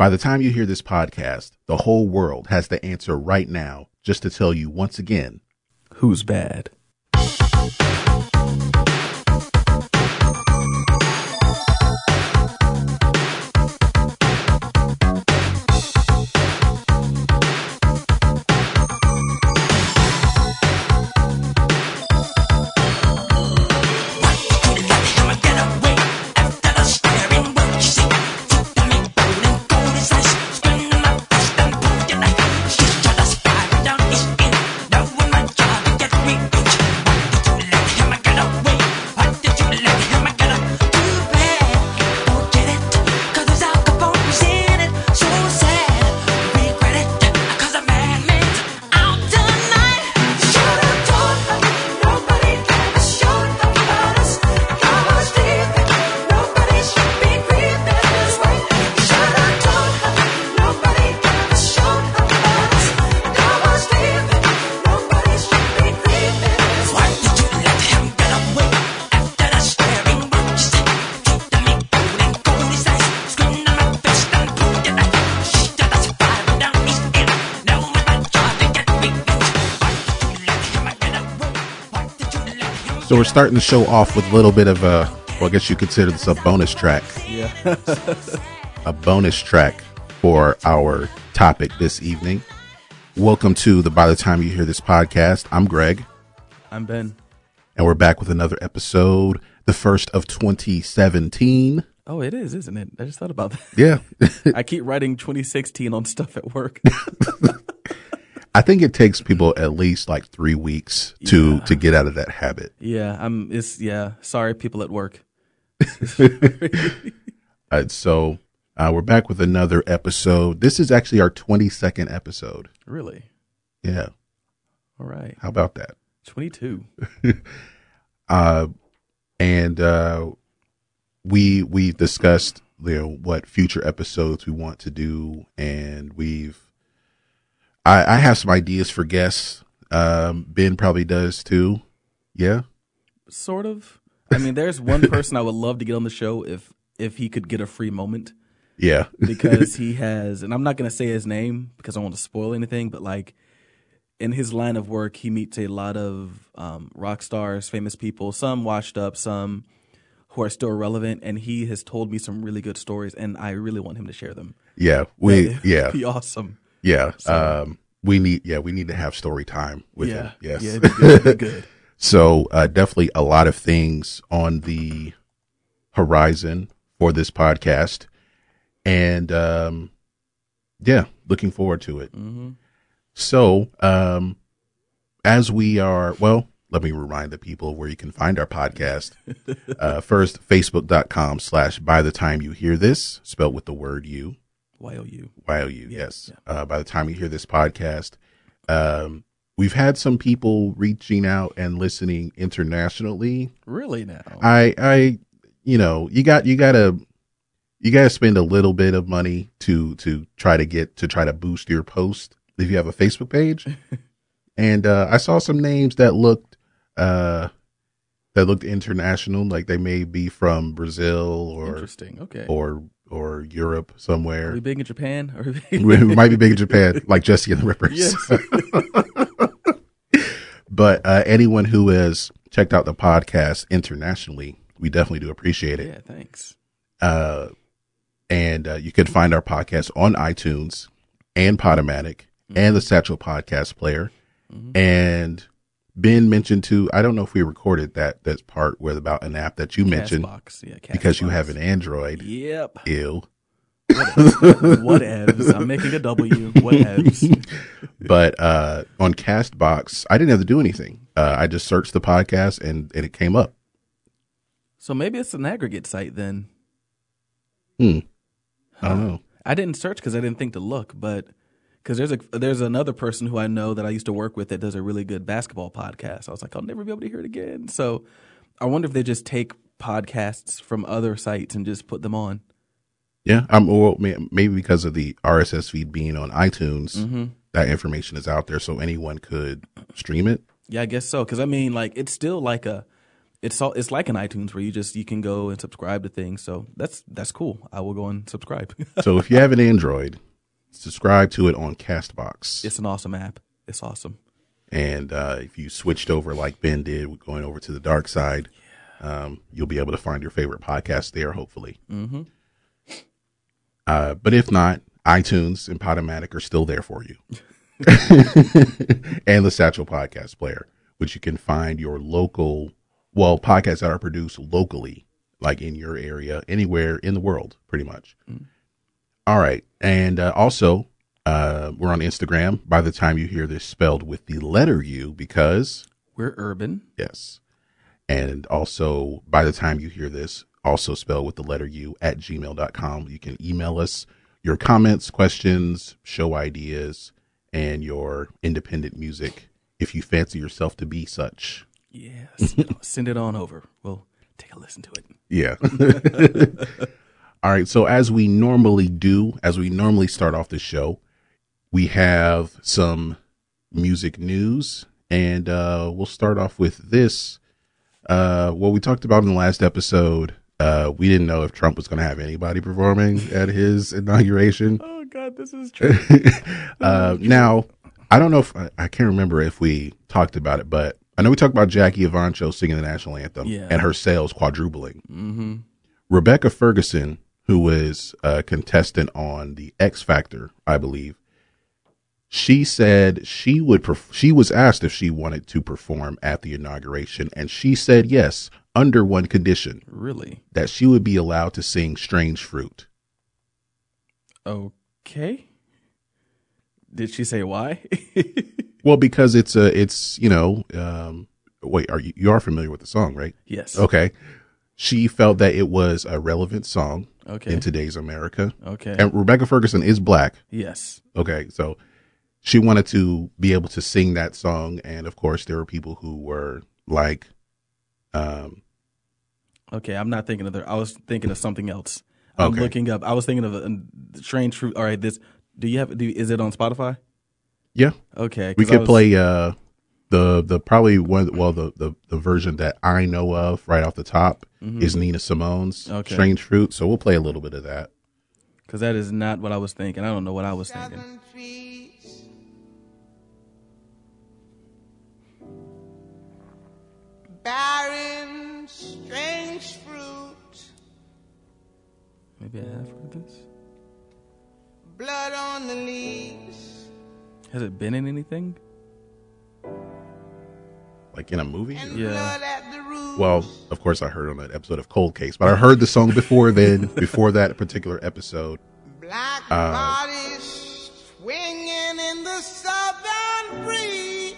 By the time you hear this podcast, the whole world has the answer right now just to tell you once again Who's bad? Starting the show off with a little bit of a, well, I guess you consider this a bonus track. Yeah. a bonus track for our topic this evening. Welcome to the By the Time You Hear This podcast. I'm Greg, I'm Ben. and we're back with another episode, the first of 2017. Oh, it is, isn't it? I just thought about that. Yeah. I keep writing 2016 on stuff at work. I think it takes people at least like three weeks to, Yeah. to get out of that habit. yeah, I'm. It's yeah. Sorry, people at work. Uh, so uh, we're back with another episode. This is actually our 22nd episode. Really? Yeah. All right. How about that? 22. uh, and uh, we we discussed you know what future episodes we want to do, and we've I, I have some ideas for guests. Um, ben probably does too. Yeah, Sort of. I mean, there's one person I would love to get on the show if if he could get a free moment yeah, because he has, and I'm not going to say his name because I don't want to spoil anything, but like in his line of work, he meets a lot of um, rock stars, famous people, some washed up, some who are still relevant, and he has told me some really good stories, and I really want him to share them. yeah. We It'd yeah be awesome. Yeah. Um, we need yeah we need to have story time with yeah, him. Yes. yeah, good. Good. So uh, definitely a lot of things on the horizon for this podcast, and um, yeah, looking forward to it. hmm So um, as we are, well, let me remind the people where you can find our podcast. uh, first, facebook.com slash by the time you hear this, spelled with the word you. Y O U. Y-O-U, yes. Uh, by the time you hear this podcast, um, we've had some people reaching out and listening internationally. Really now? I, I, you know, you got, you gotta, you gotta spend a little bit of money to, to try to get, to try to boost your post if you have a Facebook page. and, uh, I saw some names that looked, uh, that looked international, like they may be from Brazil or, Interesting. Okay. or, or Europe somewhere. Are we big in Japan? Are we we might be big in Japan, like Jesse and the Rippers. Yes. but uh, anyone who has checked out the podcast internationally, we definitely do appreciate it. yeah. Thanks. Uh, and uh, you can find our podcast on iTunes and Podomatic and the Satchel Podcast Player. Mhm. And Ben mentioned too. I don't know if we recorded that that part where about an app that you mentioned Castbox. Yeah. because you have an Android. Yep. Ew. Whatevs. I'm making a W. Whatevs. but uh, on Castbox, I didn't have to do anything. Uh, I just searched the podcast and, and it came up. So maybe it's an aggregate site then. Hmm. I don't know. I didn't search because I didn't think to look, but because there's a there's another person who I know that I used to work with that does a really good basketball podcast. I was like, I'll never be able to hear it again. So I wonder if they just take podcasts from other sites and just put them on. Yeah, I'm well, maybe because of the RSS feed being on iTunes, Mm-hmm. that information is out there, so anyone could stream it. Yeah, I guess so. Because I mean, like, it's still like a it's all it's like an iTunes where you just you can go and subscribe to things. So that's that's cool. I will go and subscribe. so if you have an Android, subscribe to it on Castbox. it's an awesome app. It's awesome. And uh, if you switched over like Ben did, going over to the dark side, um, you'll be able to find your favorite podcast there, hopefully. Mm-hmm. Uh, but if not, iTunes and Podomatic are still there for you. and the Satchel Podcast Player, which you can find your local, well, podcasts that are produced locally, like in your area, anywhere in the world, pretty much. Mm. All right. And uh, also, uh, we're on Instagram by the time you hear this spelled with the letter U because, We're urban. yes. And also, by the time you hear this, also spelled with the letter U at gmail.com. You can email us your comments, questions, show ideas, and your independent music if you fancy yourself to be such. Yes. Send it on over. We'll take a listen to it. Yeah. All right. So, as we normally do, as we normally start off the show, we have some music news, and uh, we'll start off with this. Uh, what we talked about in the last episode, uh, we didn't know if Trump was going to have anybody performing at his inauguration. Oh God, this is true. uh, now, I don't know if I, can't remember if we talked about it, but I know we talked about Jackie Evancho singing the national anthem Yeah. and her sales quadrupling. mm-hmm. Rebecca Ferguson, who was a contestant on the X Factor, I believe, she said she would. Perf- she was asked if she wanted to perform at the inauguration, and she said yes, under one condition: Really? that she would be allowed to sing "Strange Fruit." Okay. Did she say why? Well, because it's a, it's you know, um, wait, are you you are familiar with the song, right? yes. Okay. She felt that it was a relevant song Okay. in today's America, okay. and Rebecca Ferguson is black. yes. Okay, so she wanted to be able to sing that song, and of course, there were people who were like, um, Okay. I'm not thinking of the. I was thinking of something else. I'm Okay. looking up. I was thinking of a, a strange fruit. All right. This. Do you have? Do is it on Spotify? yeah, Okay. We could was- play uh the the probably one well the the the version that I know of right off the top Mhm. is Nina Simone's Okay. "Strange Fruit," so we'll play a little bit of that. Because that is not what I was thinking. I don't know what I was thinking. Southern trees. Barren, strange fruit, Maybe I have heard this. blood on the leaves, Has it been in anything? Like in a movie. and Yeah. blood at the. Well, of course, I heard on that episode of Cold Case, but I heard the song before then, before that particular episode. black uh, bodies swinging in the southern breeze.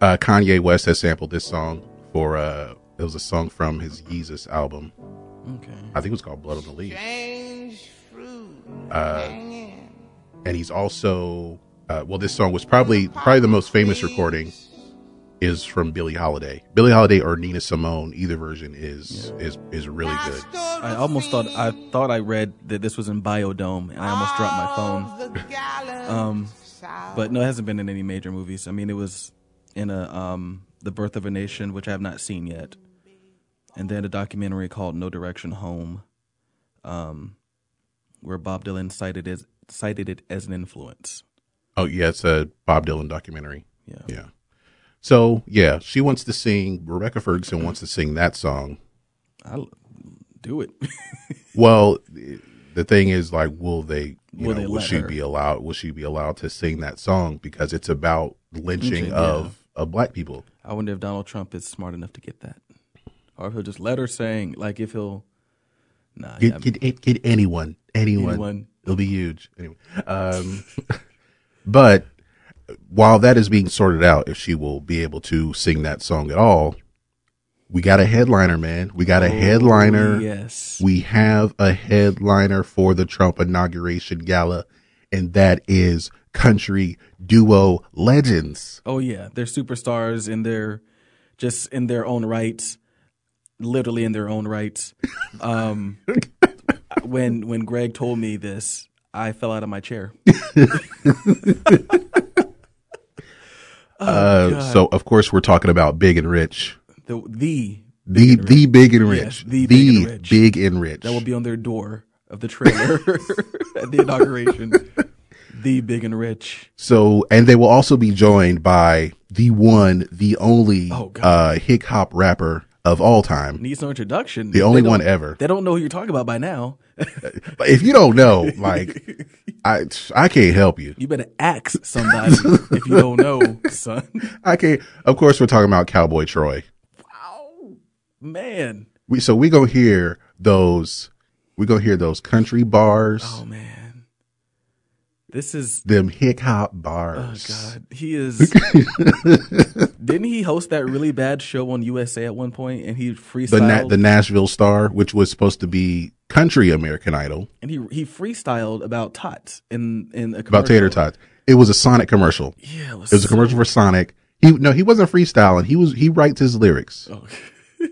uh, Kanye West has sampled this song for uh, it was a song from his Yeezus album. Okay. I think it was called Blood on the Leaves. Strange fruit Uh. And he's also uh, well, this song was probably probably the most famous recording is from Billie Holiday. Billie Holiday or Nina Simone, either version is is is really good. I almost thought I thought I read that this was in Biodome, and I almost dropped my phone. Um, But no, it hasn't been in any major movies. I mean, it was in a um, The Birth of a Nation, which I have not seen yet, and then a documentary called No Direction Home, um, where Bob Dylan cited as cited it as an influence. Oh yeah, it's a Bob Dylan documentary. Yeah. Yeah. So yeah, she wants to sing. Rebecca Ferguson wants to sing that song. I'll do it. Well, the thing is, like, will they? You Will know, they will she her? be allowed? Will she be allowed to sing that song because it's about lynching of of black people? I wonder if Donald Trump is smart enough to get that, or if he'll just let her sing. Like if he'll, nah, yeah, Get, get, get anyone, anyone, anyone. It'll be huge. Anyway, um, but while that is being sorted out, if she will be able to sing that song at all, we got a headliner, man. We got a headliner. Oh, Yes. We have a headliner for the Trump inauguration gala, and that is country duo legends. Oh yeah, they're superstars in their just in their own rights, literally in their own rights. Um, when when Greg told me this, I fell out of my chair. uh, so, of course, we're talking about Big and Rich. The the the and the big and Yes, rich, the the, big and rich. big and rich. That will be on their door of the trailer at the inauguration. the big and rich. So, and they will also be joined by the one, the only Oh, uh, hip hop rapper of all time. Needs no introduction. The only one ever. They don't know who you're talking about by now. But if you don't know, like, I, I can't help you. You better ask somebody if you don't know, son. I can't. Of course, we're talking about Cowboy Troy. Wow, man. We, so we gonna hear those, we gonna hear those country bars, Oh man. This is them hip hop oh bars. god. He is Didn't he host that really bad show on USA at one point and he The freestyled Na- the Nashville Star, which was supposed to be country American Idol, and he he freestyled about tots in in a about tater tots. It was a Sonic commercial. Yeah, it was, It was a commercial for Sonic. He no, he wasn't freestyling. He was he writes his lyrics, Oh,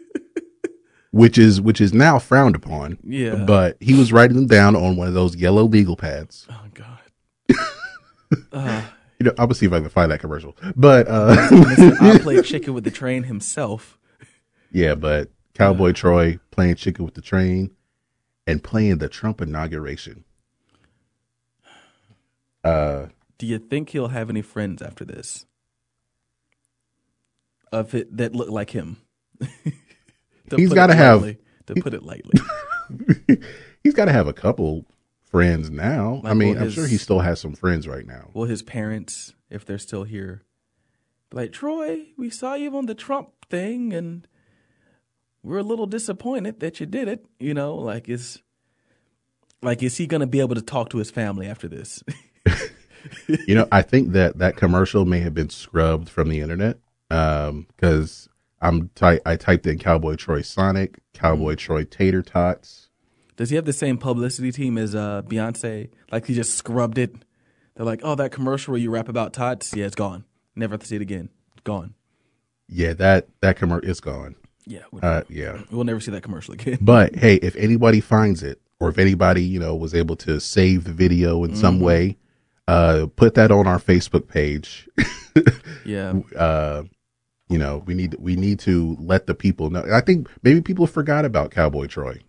which is which is now frowned upon. Yeah. but he was writing them down on one of those yellow legal pads. oh god. Uh, You know, I'm gonna see if I can find that commercial. But uh. I played chicken with the train himself. yeah, but Cowboy Troy playing chicken with the train and playing the Trump inauguration. Uh, Do you think he'll have any friends after this? Of it that look like him. To He's put gotta have- lightly- to put it lightly. he's got to have a couple friends now. I mean, well, I'm sure he still has some friends right now. Well, his parents, if they're still here, like, Troy, we saw you on the Trump thing and we're a little disappointed that you did it. You know, like is like is he gonna be able to talk to his family after this? you know, I think that that commercial may have been scrubbed from the internet um, because I'm ty- I typed in Cowboy Troy Sonic, Cowboy mm-hmm. Troy Tater Tots. Does he have the same publicity team as uh, Beyonce? Like he just scrubbed it. They're like, oh, that commercial where you rap about tots, yeah, it's gone. Never have to see it again. Gone. Yeah, that that commercial is gone. Yeah, Uh, yeah, we'll never see that commercial again. but hey, if anybody finds it, or if anybody you know was able to save the video in some way, uh, put that on our Facebook page. yeah, uh, you know, we need we need to let the people know. I think maybe people forgot about Cowboy Troy.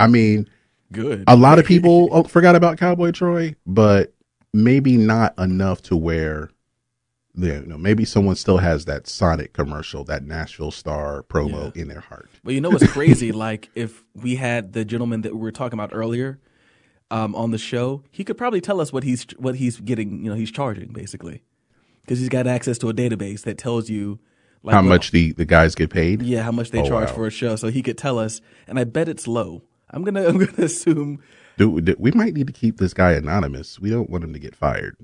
I mean, good. a lot of people uh, forgot about Cowboy Troy, but maybe not enough to where, you know, maybe someone still has that Sonic commercial, that Nashville Star promo in their heart. Well, you know what's crazy? like if we had the gentleman that we were talking about earlier um, on the show, he could probably tell us what he's what he's getting. You know, he's charging basically because he's got access to a database that tells you like How much the the guys get paid? Yeah, how much they Oh, charge wow. for a show, so he could tell us. And I bet it's low. I'm gonna I'm gonna assume. Do- we might need to keep this guy anonymous. We don't want him to get fired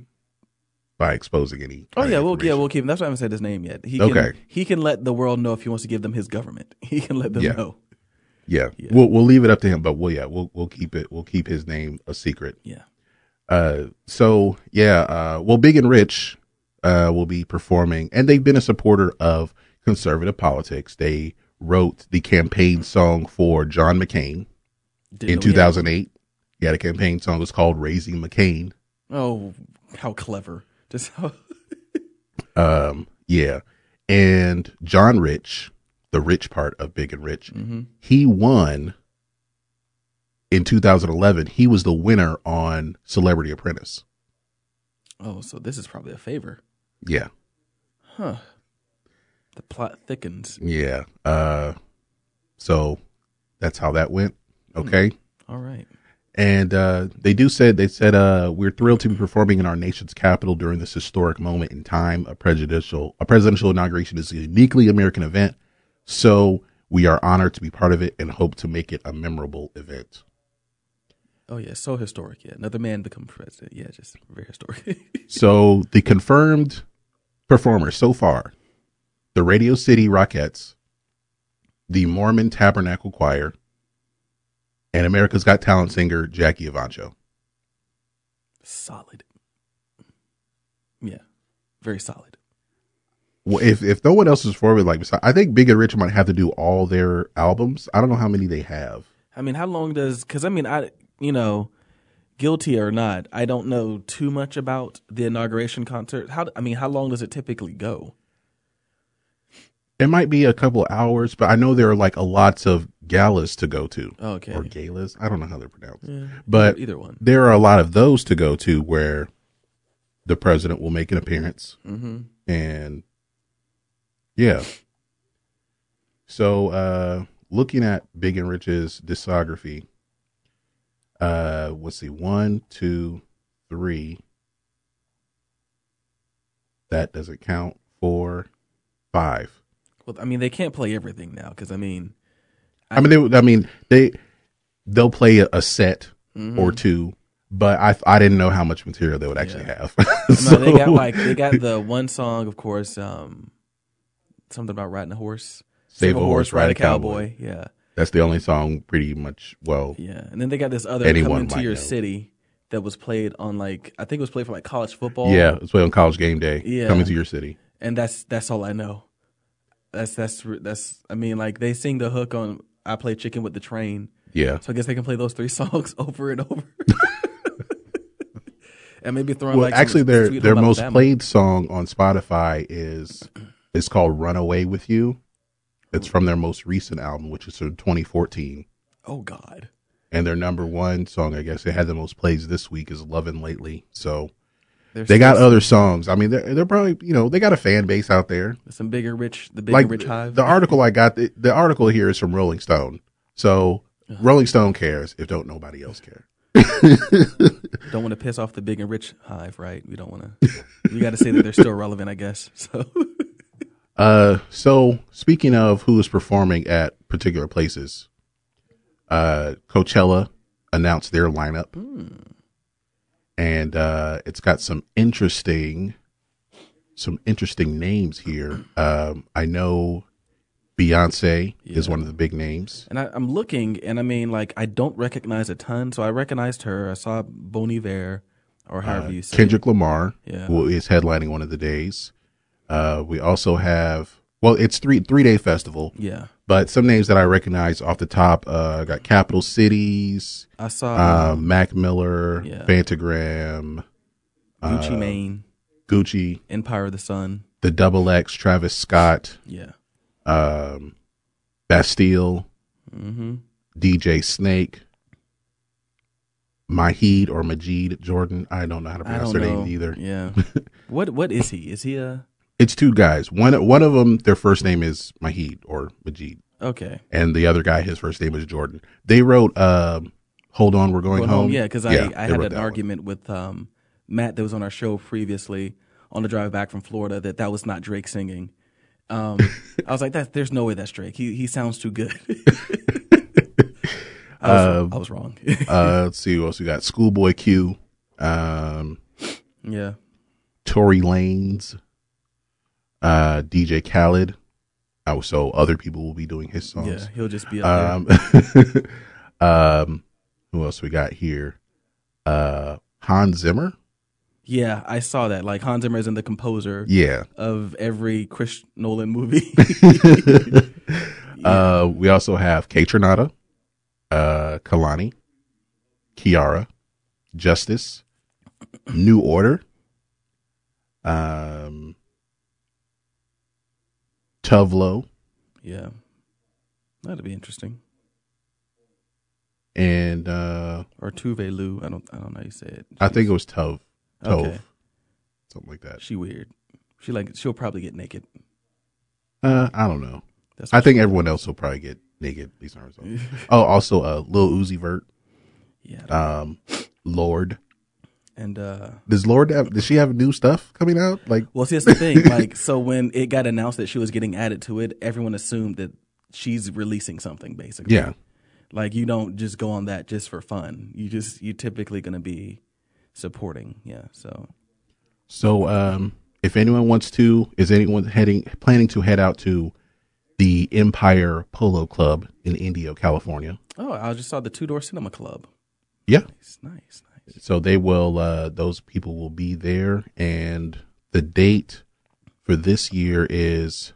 by exposing any. Oh yeah, we'll yeah we'll keep him. That's why I haven't said his name yet. He can, Okay. He can let the world know if he wants to give them his government. He can let them Yeah. know. yeah. We'll we'll leave it up to him, but we'll yeah we'll we'll keep it we'll keep his name a secret. Yeah. Uh, so yeah, uh, well, Big and Rich, uh, will be performing, and they've been a supporter of conservative politics. They wrote the campaign song for John McCain Didn't in know he 2008. He had a campaign song. It was called "Raising McCain." Oh, how clever! Just how, Um, yeah, and John Rich, the rich part of Big and Rich, Mm-hmm. he won in 2011. He was the winner on Celebrity Apprentice. oh, so this is probably a favor. Yeah, Huh. The plot thickens. yeah. Uh, so that's how that went. Okay. All right. And uh, they do said they said uh, we're thrilled to be performing in our nation's capital during this historic moment in time. A presidential a presidential inauguration is a uniquely American event, so we are honored to be part of it and hope to make it a memorable event. Oh yeah, so historic. Yeah, another man become president. Yeah, just very historic. So the confirmed performers so far: the Radio City Rockettes, the Mormon Tabernacle Choir, and America's Got Talent singer Jackie Evancho. solid. Yeah, very solid. Well, if if no one else is forward, like I think Big and Rich might have to do all their albums. I don't know how many they have. I mean, how long does? Because I mean, I you know, guilty or not, I don't know too much about the inauguration concert. How I mean, how long does it typically go? It might be a couple hours, but I know there are like a lots of galas to go to. Oh, okay. Or galas. I don't know how they're pronounced. Yeah, But either one. there are a lot of those to go to where the president will make an appearance Mm-hmm. and yeah. So uh looking at Big and Rich's discography, uh let's see, one, two, three. That doesn't count. Four, five. Well, I mean, they can't play everything now because I mean, I mean, they, I mean, they they'll play a, a set mhm. or two, but I I didn't know how much material they would actually Yeah. have. no, So- they got like they got the one song, of course, um, something about riding a horse. Save a horse, ride a cowboy. Yeah, That's the only song, pretty much. Well, yeah. And then they got this other Anyone "Coming to Your know. City" that was played on like I think it was played for like college football. yeah, it's played on College Game Day. Yeah. coming to your city. and that's that's all I know. That's that's that's. I mean, like they sing the hook on "I Play Chicken with the Train," Yeah, so I guess they can play those three songs over and over. and maybe throw in well, like actually, their their most Alabama. played song on Spotify is is called "Run Away with You." It's from their most recent album, which is from 2014. Oh God. And their number one song, I guess, it had the most plays this week is "Loving Lately." So There's they got other songs. I mean, they're they're probably you know they got a fan base out there. some bigger rich, the big like rich hive. the article I got, the, the article here is from Rolling Stone. So uh-huh. Rolling Stone cares if don't nobody else care. don't want to piss off the big and rich hive, right? We don't want to. we got to say that they're still relevant, I guess. So Uh, so speaking of who is performing at particular places, uh, Coachella announced their lineup, and uh, it's got some interesting, some interesting names here. Um, I know Beyonce is one of the big names. And I, I'm looking, and I mean, like, I don't recognize a ton. So I recognized her. I saw Bon Iver, or however Uh, you say. Kendrick Lamar, Yeah. who is headlining one of the days. Uh, we also have well, it's three three day festival, Yeah, but some names that I recognize off the top uh, got Capital Cities, I saw uh, Mac Miller, Yeah. Phantogram, Gucci uh, Mane, Gucci, Empire of the Sun. the Double X, Travis Scott, Yeah. um, Bastille, Mm-hmm. DJ Snake, Mahid or Majid Jordan. I don't know how to pronounce their know name either. Yeah. what What is he? Is he a It's two guys. One one of them, their first name is Mahid or Majid, okay? and the other guy, his first name is Jordan. They wrote um, "Hold On, We're Going, Going Home." Yeah, because Yeah, I, I had an that one. argument with um, Matt that was on our show previously on the drive back from Florida that that was not Drake singing. Um, I was like, that, "There's no way that's Drake. He he sounds too good." I, was, I was wrong. Uh, let's see who else we got. Schoolboy Q, um, yeah, Tory Lanez, uh, DJ Khaled. Oh, so other people will be doing his songs. yeah, he'll just be up Um, um, who else we got here? Uh, Hans Zimmer. Yeah, I saw that. Like Hans Zimmer is in the composer Yeah. of every Chris Nolan movie. Uh, we also have Kaytranada, uh, Kehlani, Kiiara, Justice, New Order, um, Tuvlo, yeah, that'd be interesting. and uh, Or Tuve Lu. I don't I don't know how you say it. I think it was Tove, Tove, Okay. something like that. She weird. She like she'll probably get naked. Uh, I don't know. That's I think everyone else will probably get naked. These aren't so. Oh, also, uh, Lil Uzi Vert, yeah. um, Lorde. And uh Does Lorde have? Does she have new stuff coming out? Like, well, see that's the thing. Like so when it got announced that she was getting added to it, everyone assumed that she's releasing something basically. yeah, Like you don't just go on that just for fun. You just you're typically going to be supporting. Yeah. So So, um, if anyone wants to, is anyone heading planning to head out to the Empire Polo Club in Indio, California? oh, I just saw the Two Door Cinema Club. Yeah. Nice, nice, nice. So they will. Uh, those people will be there, and the date for this year is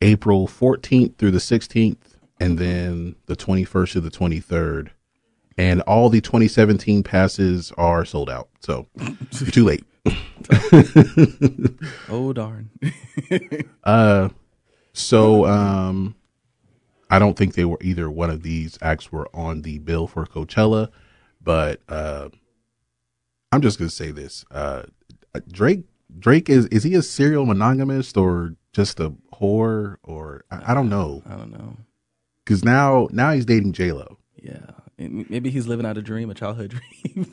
April fourteenth through the sixteenth, and then the twenty first to the twenty third. And all the 2017 passes are sold out. So too late. Oh darn. Uh, So, um, I don't think they were either one of these acts were on the bill for Coachella, but uh, I'm just gonna say this: uh, Drake, Drake is is he a serial monogamist or just a whore or I, I don't know I don't know. because now now he's dating J Lo. Yeah, And maybe he's living out a dream, a childhood dream.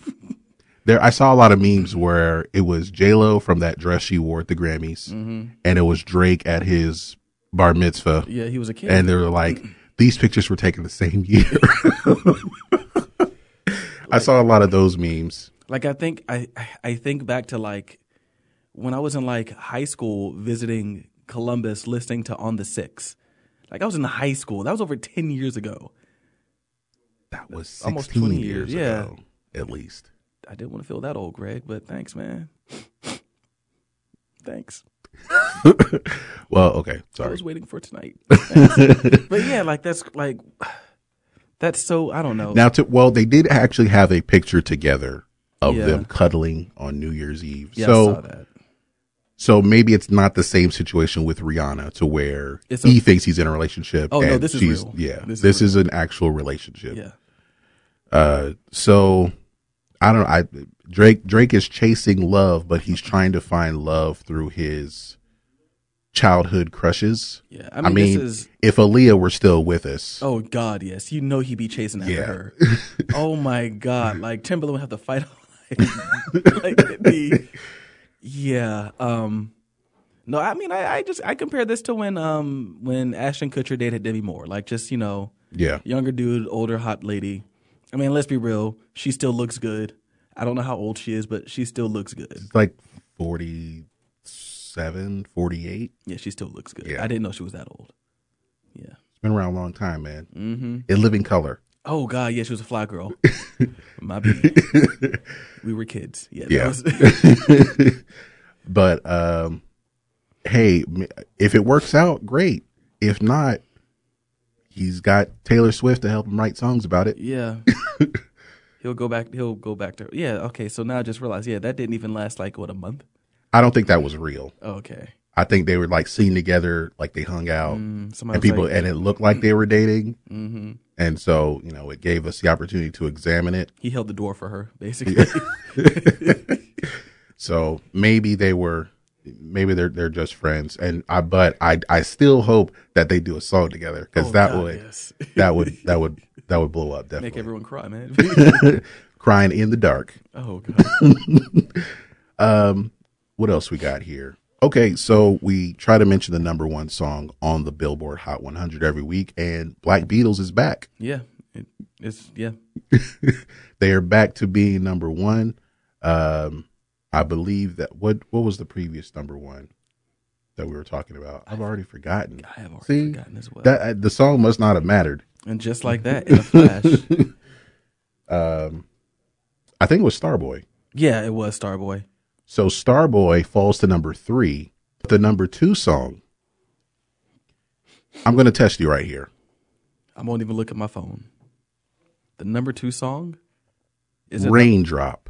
There, I saw a lot of memes where it was J Lo from that dress she wore at the Grammys, and it was Drake at his bar mitzvah, yeah, he was a kid. and they were like, these pictures were taken the same year. I saw a lot of those memes. like I think I I think back to like when I was in like high school visiting Columbus, listening to On the Six. Like I was in high school. That was over ten years ago. That was 16 Almost 20 years years, yeah. ago, at least. I didn't want to feel that old, Greg, but thanks, man. thanks. Well, okay, sorry. I was waiting for tonight. But yeah, like that's like that's so I don't know. Now, to well, they did actually have a picture together of Yeah. them cuddling on New Year's Eve. yeah, so, I saw that. so maybe it's not the same situation with Rihanna to where It's a- he thinks he's in a relationship. Oh, no, and this is she's- real. Yeah, This this, is is, an actual relationship. Yeah. Uh, so I don't. Know. I Drake Drake is chasing love, but he's trying to find love through his childhood crushes. Yeah. I I mean, mean, this is if Aaliyah were still with us, Oh God, yes. You know he'd be chasing after Yeah. her. oh my God, like Timbaland would have to fight. like, like the, yeah. Um, no, I mean, I, I just I compare this to when um when Ashton Kutcher dated Demi Moore. Like, just you know, yeah, younger dude, older hot lady. I mean, let's be real. She still looks good. I don't know how old she is, but she still looks good. it's like 47, 48. Yeah, she still looks good. Yeah. I didn't know she was that old. Yeah. It's been around a long time, man. Mm-hmm. In living color. Oh God, yeah, she was a fly girl. My bad. we were kids. Yeah. Yeah. was- But um, hey, if it works out, great. If not, he's got Taylor Swift to help him write songs about it. yeah. he'll go back. He'll go back to. Yeah. Okay. So now I just realized. Yeah, that didn't even last like what a month. I don't think that was real. Oh, okay. I think they were like seen together, like they hung out, Mm, and people, like- and it looked like they were dating. Mm-hmm. And so, you know, it gave us the opportunity to examine it. He held the door for her, basically. So maybe they were, maybe they're they're just friends. And I, but I I still hope that they do a song together because Oh, that God, would yes. that would that would that would blow up Definitely make everyone cry, man. Crying in the dark. oh God. Um, what else we got here? Okay, so we try to mention the number one song on the Billboard Hot 100 every week, and Black Beatles is back. Yeah. It, it's yeah. They are back to being number one. Um, I believe that what what was the previous number one that we were talking about? I've already forgotten. I have already See, forgotten as well. That uh, the song must not have mattered. and just like that, in a flash. Um, I think it was Starboy. yeah, it was Starboy. So Starboy falls to number three. The number two song. I'm going to test you right here. I won't even look at my phone. The number two song is? Raindrop.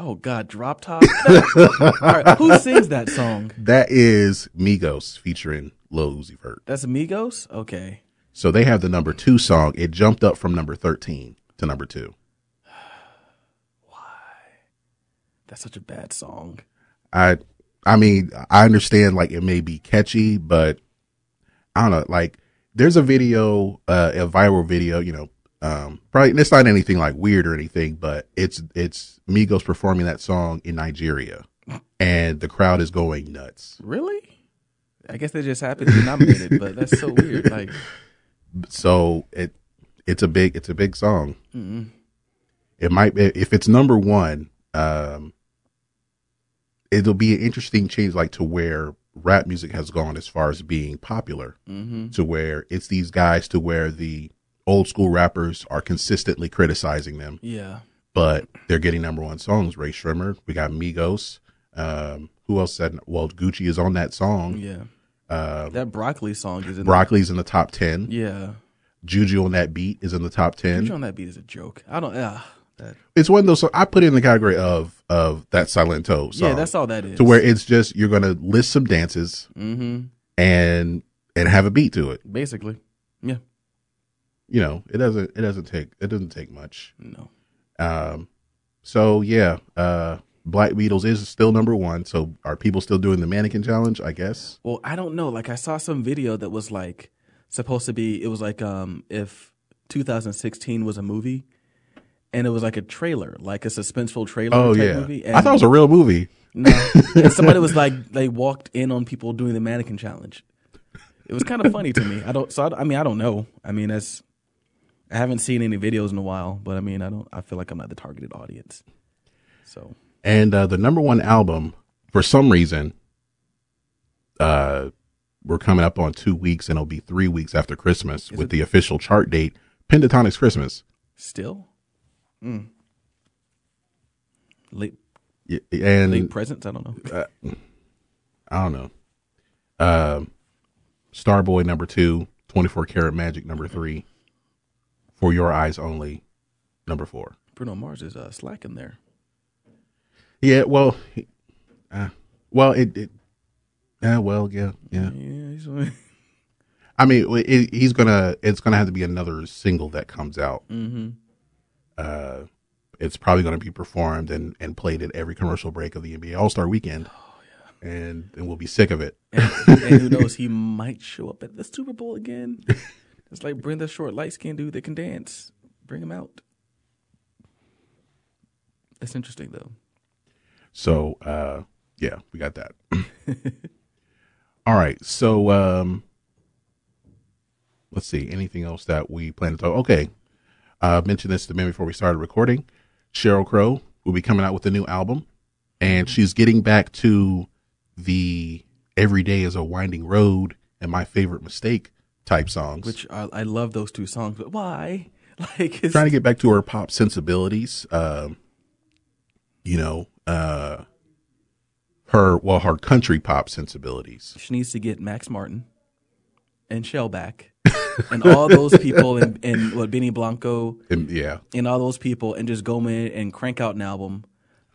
oh God, Drop Top. All right, who sings that song? That is Migos featuring Lil Uzi Vert. That's Amigos. Okay. So they have the number two song. It jumped up from number 13 to number two. That's such a bad song. I, I mean, I understand like it may be catchy, but I don't know. Like there's a video, uh, a viral video, you know, um, probably and it's not anything like weird or anything, but it's, it's Migos performing that song in Nigeria and the crowd is going nuts. Really? I guess they just happened to be nominated, but that's so weird. Like, So it, it's a big, it's a big song. It might, be if it's number one, um, it'll be an interesting change, like to where rap music has gone as far as being popular, mm-hmm. to where it's these guys to where the old school rappers are consistently criticizing them, yeah, but they're getting number one songs. Rae Sremmurd, we got Migos. Um, who else said? Well, Gucci is on that song. yeah. Uh, That broccoli song is in. Broccoli's in the top ten. Yeah. Juju on that beat is in the top ten. Juju on that beat is a joke. I don't. Yeah. That, it's one of those. I put it in the category of of that Silento song. yeah, that's all that is. to where it's just you're gonna list some dances Mm-hmm. and and have a beat to it. Basically, yeah. You know, it doesn't it doesn't take it doesn't take much. No. Um, so yeah, uh, Black Beatles is still number one. So are people still doing the mannequin challenge? I guess. Well, I don't know. Like I saw some video that was like supposed to be. It was like um if 2016 was a movie, and it was like a trailer, like a suspenseful trailer. Oh type yeah, movie. I thought it was a real movie. No, and somebody was like they walked in on people doing the mannequin challenge. It was kind of funny to me. I don't. So I, I mean, I don't know. I mean, that's. I haven't seen any videos in a while, but I mean, I don't. I feel like I'm not the targeted audience. So And uh, the number one album, for some reason, uh, we're coming up on two weeks, and it'll be three weeks after Christmas with the official chart date. Pentatonix Christmas. still, mm. late Y- And late presents. I don't know. I don't know. Um, Starboy number two, 24 karat magic number three, for your eyes only, number four. Bruno Mars is uh, slacking there. Yeah, well, uh, well, it, it, yeah, well, yeah, yeah. Yeah, he's, I mean, it, he's gonna, it's gonna have to be another single that comes out. hmm Uh, it's probably gonna be performed and, and played at every commercial break of the NBA All Star Weekend. And and we'll be sick of it. and, and who knows, he might show up at the Super Bowl again. It's like bring the short, light skinned dude that can dance. Bring him out. That's interesting though. So, uh, yeah, we got that. All right. So, um, let's see. Anything else that we plan to talk? Okay. I uh, mentioned this to me before we started recording. Sheryl Crow will be coming out with a new album, and she's getting back to the "Every Day Is a Winding Road" and "My Favorite Mistake" type songs. Which I, I love those two songs, but why? Like it's, trying to get back to her pop sensibilities. Um, you know, uh, her well, her country pop sensibilities. she needs to get Max Martin and Shellback, and all those people, and, and what Benny Blanco, And, yeah, and all those people, and just go in and crank out an album.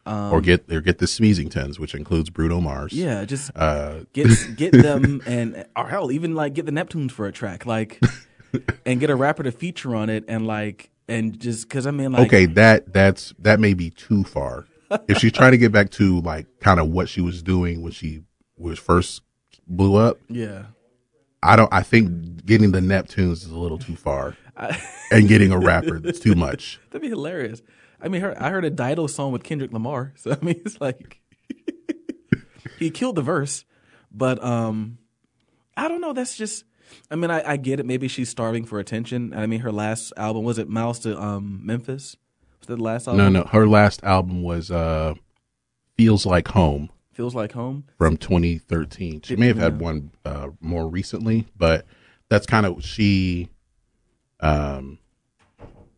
or get or get the Smeezingtons, which includes Bruno Mars. Um, Yeah, just Uh, get get them and or hell even like get the Neptunes for a track like and get a rapper to feature on it and like and just because I mean like okay, that that's that may be too far. if she's trying to get back to like kind of what she was doing when she was first blew up, yeah I don't. I think getting the Neptunes is a little too far, and getting a rapper that's too much. that'd be hilarious. I mean, her, I heard a Dido song with Kendrick Lamar, so I mean it's like he killed the verse, but um I don't know. That's just. I mean, I, I get it. Maybe she's starving for attention. I mean, her last album was it Miles to um, Memphis? Was that the last album? No, no. Her last album was uh, "Feels Like Home." Feels like home. from 2013. She may have had one uh, more recently, but that's kind of she. Um,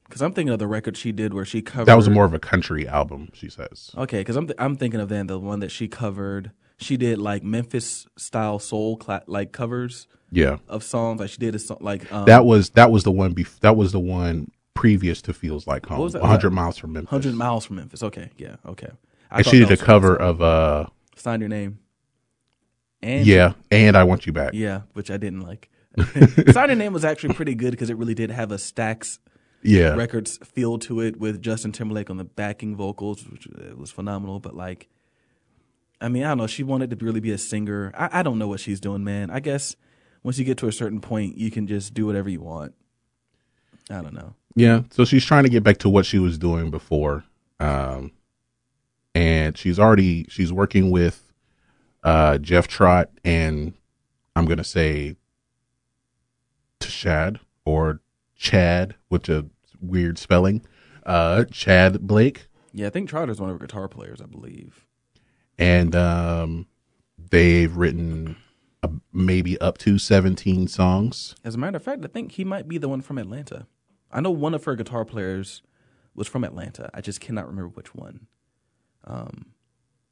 Because I'm thinking of the record she did where she covered. that was more of a country album. She says. Okay, because I'm th- I'm thinking of then the one that she covered. She did like Memphis style soul cla- like covers Yeah, of songs. Like she did a song like um, that was that was the one. Bef- that was the one previous to "Feels Like Home." was that? 100 miles from Memphis. Hundred Miles from Memphis. Okay, yeah, okay. I And she did a cover of uh, Sign Your Name. And yeah, and I want you back. yeah, which I didn't like. Sign Your Name was actually pretty good because it really did have a Stax Yeah, Records feel to it with Justin Timberlake on the backing vocals, which uh, was phenomenal. But like, I mean, I don't know. She wanted to really be a singer. I, I don't know what she's doing, man. I guess once you get to a certain point, you can just do whatever you want. I don't know. yeah. So she's trying to get back to what she was doing before, um, and she's already she's working with uh, Jeff Trott and I'm gonna say Tashad or Chad, which a weird spelling. Uh, Tchad Blake, Yeah, I think Trott is one of her guitar players, I believe. and um, they've written uh, maybe up to 17 songs. As a matter of fact, I think he might be the one from Atlanta. I know one of her guitar players was from Atlanta. I just cannot remember which one. Um,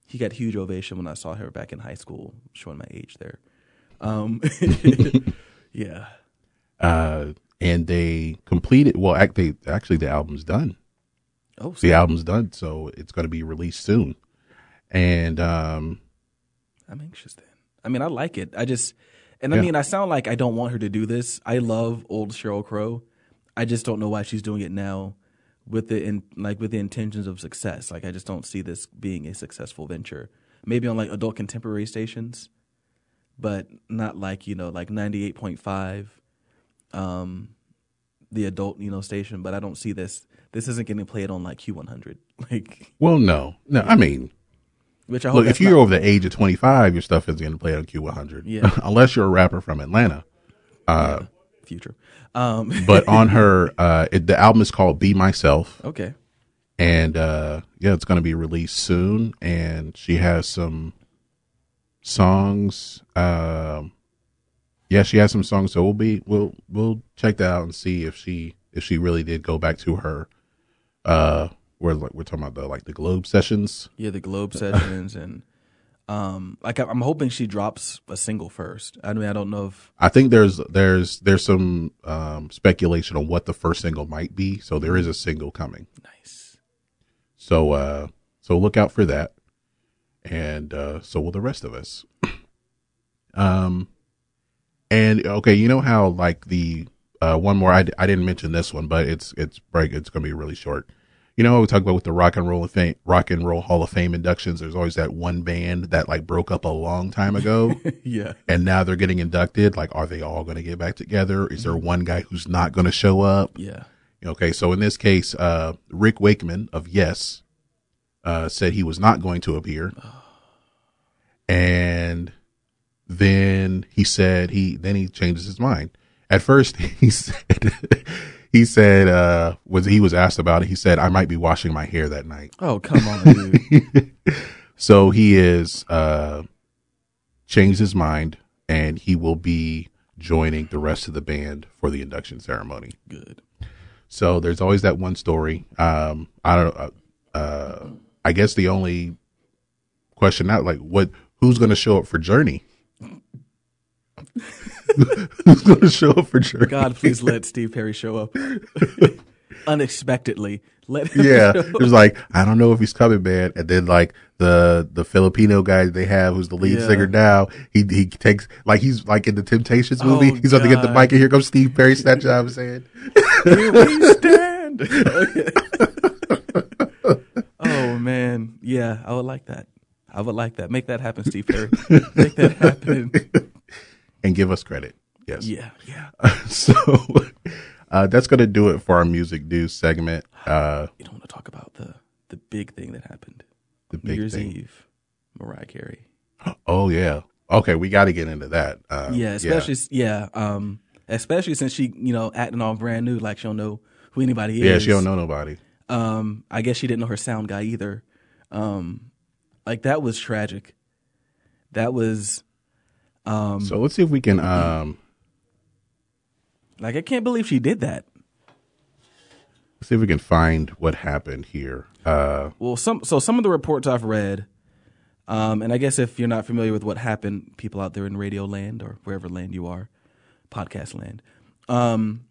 he got huge ovation when I saw her back in high school, showing my age there. Um, yeah. Uh, and they completed. Well, act- they, actually, the album's done. Oh, The album's done, so it's going to be released soon. And um, I'm anxious then. I mean, I like it. I just And I Yeah. mean, I sound like I don't want her to do this. I love old Sheryl Crow. I just don't know why she's doing it now with the in, like with the intentions of success. Like I just don't see this being a successful venture. Maybe on like adult contemporary stations, but not like, you know, like 98.5 um the adult, you know, station, but I don't see this this isn't getting played on like Q100. Like Well, no, no. I mean, which I hope look, if you're not- over the age of 25, your stuff is going to play on Q100. Yeah. Unless you're a rapper from Atlanta. Uh, future. Um but on her, uh, it, the album is called Be Myself. okay. and uh yeah it's going to be released soon and she has some songs um yeah she has some songs so we'll be we'll we'll check that out and see if she if she really did go back to her uh we're like we're talking about the like the globe sessions Yeah, the Globe sessions and um like I- I'm hoping she drops a single first. I mean, I don't know if i think there's there's there's some um speculation on what the first single might be so there is a single coming nice. So uh so look out for that. And uh so will the rest of us. um and okay, you know how like the uh one more I, I didn't mention this one, but it's it's break it's going to be really short. You know, what we talk about with the rock and roll fame, rock and roll Hall of Fame inductions. There's always that one band that like broke up a long time ago, yeah. and now they're getting inducted. Like, are they all going to get back together? Is there one guy who's not going to show up? Yeah. Okay, so in this case, uh, Rick Wakeman of Yes uh, said he was not going to appear, and then he said he then he changes his mind. At first, he said he said uh, was he was asked about it. He said I might be washing my hair that night. Oh, come on, dude. So he is uh, changed his mind, and he will be joining the rest of the band for the induction ceremony. Good. So there's always that one story. Um, I don't. Uh, uh, I guess the only question out like what who's going to show up for Journey? who's going to show up for Journey? God, please let Steve Perry show up unexpectedly. Let him Yeah, show it was like I don't know if he's coming, man. And then like the the Filipino guy they have, who's the lead Yeah. singer now, he he takes like he's like in the Temptations movie. Oh, he's about to get the mic, and here comes Steve Perry. Snatch I'm saying. Here we stand. oh man, yeah, I would like that. I would like that. Make that happen, Steve Perry. Make that happen. And give us credit. Yes. Yeah, yeah. so uh, that's going to do it for our music news segment. Uh, You don't want to talk about the the big thing that happened. The New big Year's thing. Eve, Mariah Carey. oh yeah. Okay, we got to get into that. Uh, Yeah, especially yeah. um, especially since she, you know, acting all brand new, like she don't know who anybody is. Yeah, she don't know nobody. Um, I guess she didn't know her sound guy either. Um, like that was tragic. That was um, So let's see if we can. Um, like I can't believe she did that. let's see if we can find what happened here. Uh, Well, some so some of the reports I've read, um, and I guess if you're not familiar with what happened, people out there in radio land or wherever land you are, podcast land, um,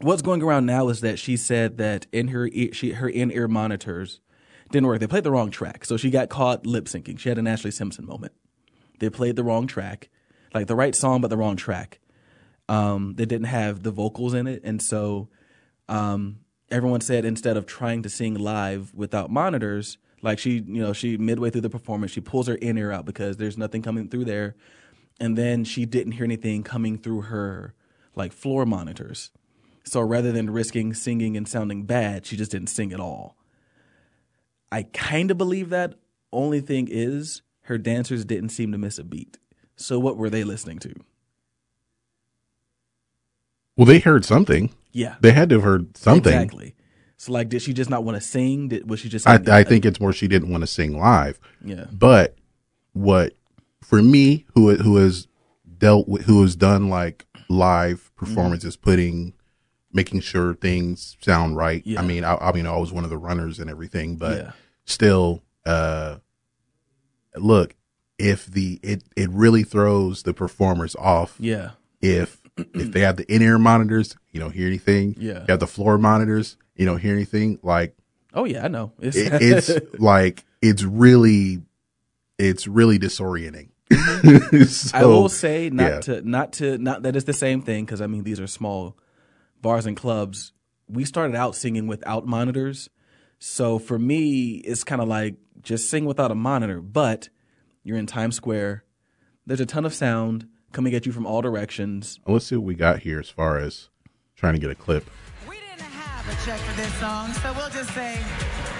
what's going around now is that she said that in her ear, she her in ear monitors didn't work. They played the wrong track, so she got caught lip syncing. She had an Ashlee Simpson moment. They played the wrong track, like the right song but the wrong track. Um, they didn't have the vocals in it, and so um, everyone said instead of trying to sing live without monitors, like she, you know, she midway through the performance, she pulls her in ear out because there's nothing coming through there, and then she didn't hear anything coming through her like floor monitors. So rather than risking singing and sounding bad, she just didn't sing at all. I kind of believe that. Only thing is, her dancers didn't seem to miss a beat. So what were they listening to? well, they heard something. Yeah, They had to have heard something. exactly. So like, did she just not want to sing? Did was she just? I. I think it's more she didn't want to sing live. Yeah. But what for me, who who has dealt with, who has done like live performances, putting, making sure things sound right. Yeah. I mean, I, I mean, I was one of the runners and everything, but Yeah. still, uh, look, if the it it really throws the performers off Yeah. if if they have the in ear monitors, you don't hear anything. Yeah. You have the floor monitors, you don't hear anything. Like Oh yeah, I know. It's, it, it's like it's really it's really disorienting mm-hmm. So, I will say not yeah. to not to not that it's the same thing because I mean these are small bars and clubs. We started out singing without monitors, so for me it's kind of like just sing without a monitor. But you're in Times Square. There's a ton of sound coming at you from all directions. Let's see what we got here as far as trying to get a clip. We didn't have a check for this song, so we'll just say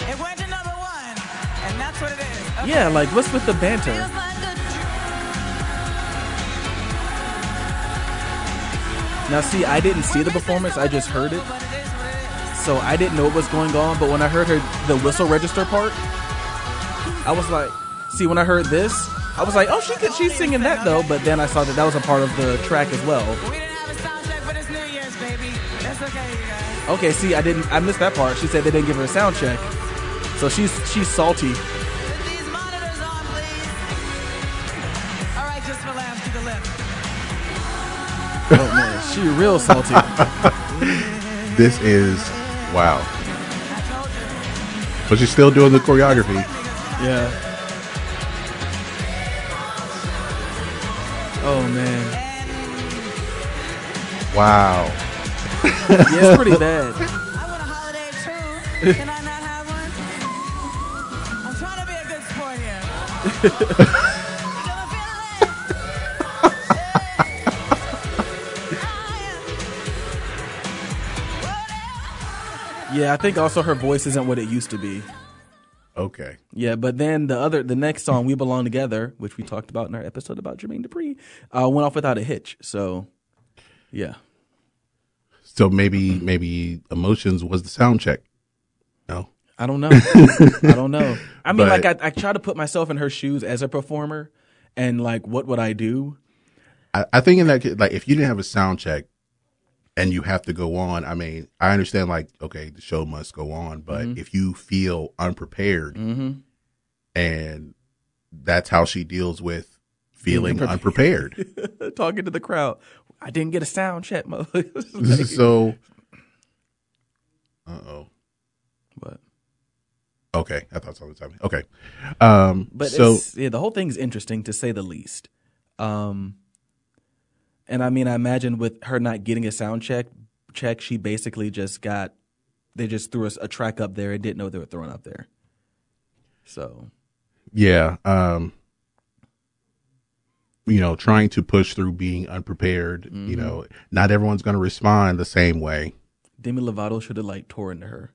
it went to number one, and that's what it is. Okay. Yeah, like what's with the banter? Feels like Now, see, I didn't see the performance; I just heard it, so I didn't know what was going on. But when I heard her the whistle register part, I was like, see, when I heard this, I was like, oh, she could, she's singing that though. But then I saw that that was a part of the track as well. We didn't have a sound check for this New Year's, baby. That's okay, you guys. Okay, see, I didn't, I missed that part. She said they didn't give her a sound check, so she's she's salty. Put these monitors on, please. All right, just for laughs to the left. Oh man, she real salty. This is wow. I told you. But she's still doing the choreography. Yeah. Oh man, Wow. yeah, it's pretty bad. I want a holiday too. Can I not have one? I'm trying to be a good sport here. Yeah, I think also her voice isn't what it used to be. Okay. Yeah, but then the other, the next song, "We Belong Together," which we talked about in our episode about Jermaine Dupri, uh, went off without a hitch. So, yeah, So maybe maybe emotions was the sound check. No. I don't know. I don't know. I mean, But- like I, I try to put myself in her shoes as a performer, and like, what would I do? I, I think in that like if you didn't have a sound check and you have to go on, I mean, I understand like okay, the show must go on, but if you feel unprepared and that's how she deals with feeling unprepared. Talking to the crowd, I didn't get a sound check, mother. so uh-oh. but Okay, I thought something was happening. Okay. Um but so it's, yeah, the whole thing's interesting to say the least. Um, and I mean, I imagine with her not getting a sound check, check, she basically just got. They just threw us a track up there and didn't know they were throwing up there. So yeah, um you know, trying to push through being unprepared, you know, not everyone's going to respond the same way. Demi Lovato should have like tore into her.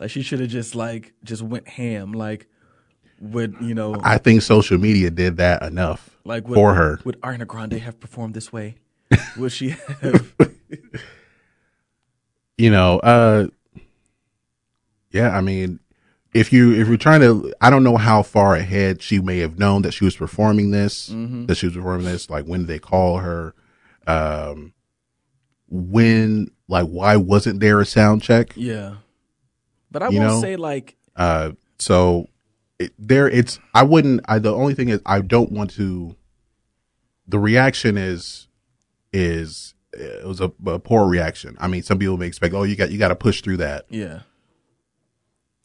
Like she should have just like just went ham. Like would you know? I think social media did that enough like would, for her. Would Ariana Grande have performed this way? would she have? You know, uh yeah, I mean, if you if you're trying to I don't know how far ahead she may have known that she was performing this, Mm-hmm. that she was performing this, like when did they call her? Um when like why wasn't there a sound check? yeah. But I You know? say like Uh, so it, there, it's. I wouldn't. I the only thing is I don't want to. The reaction is, is it was a, a poor reaction. I mean, some people may expect, oh, you got you got to push through that. yeah.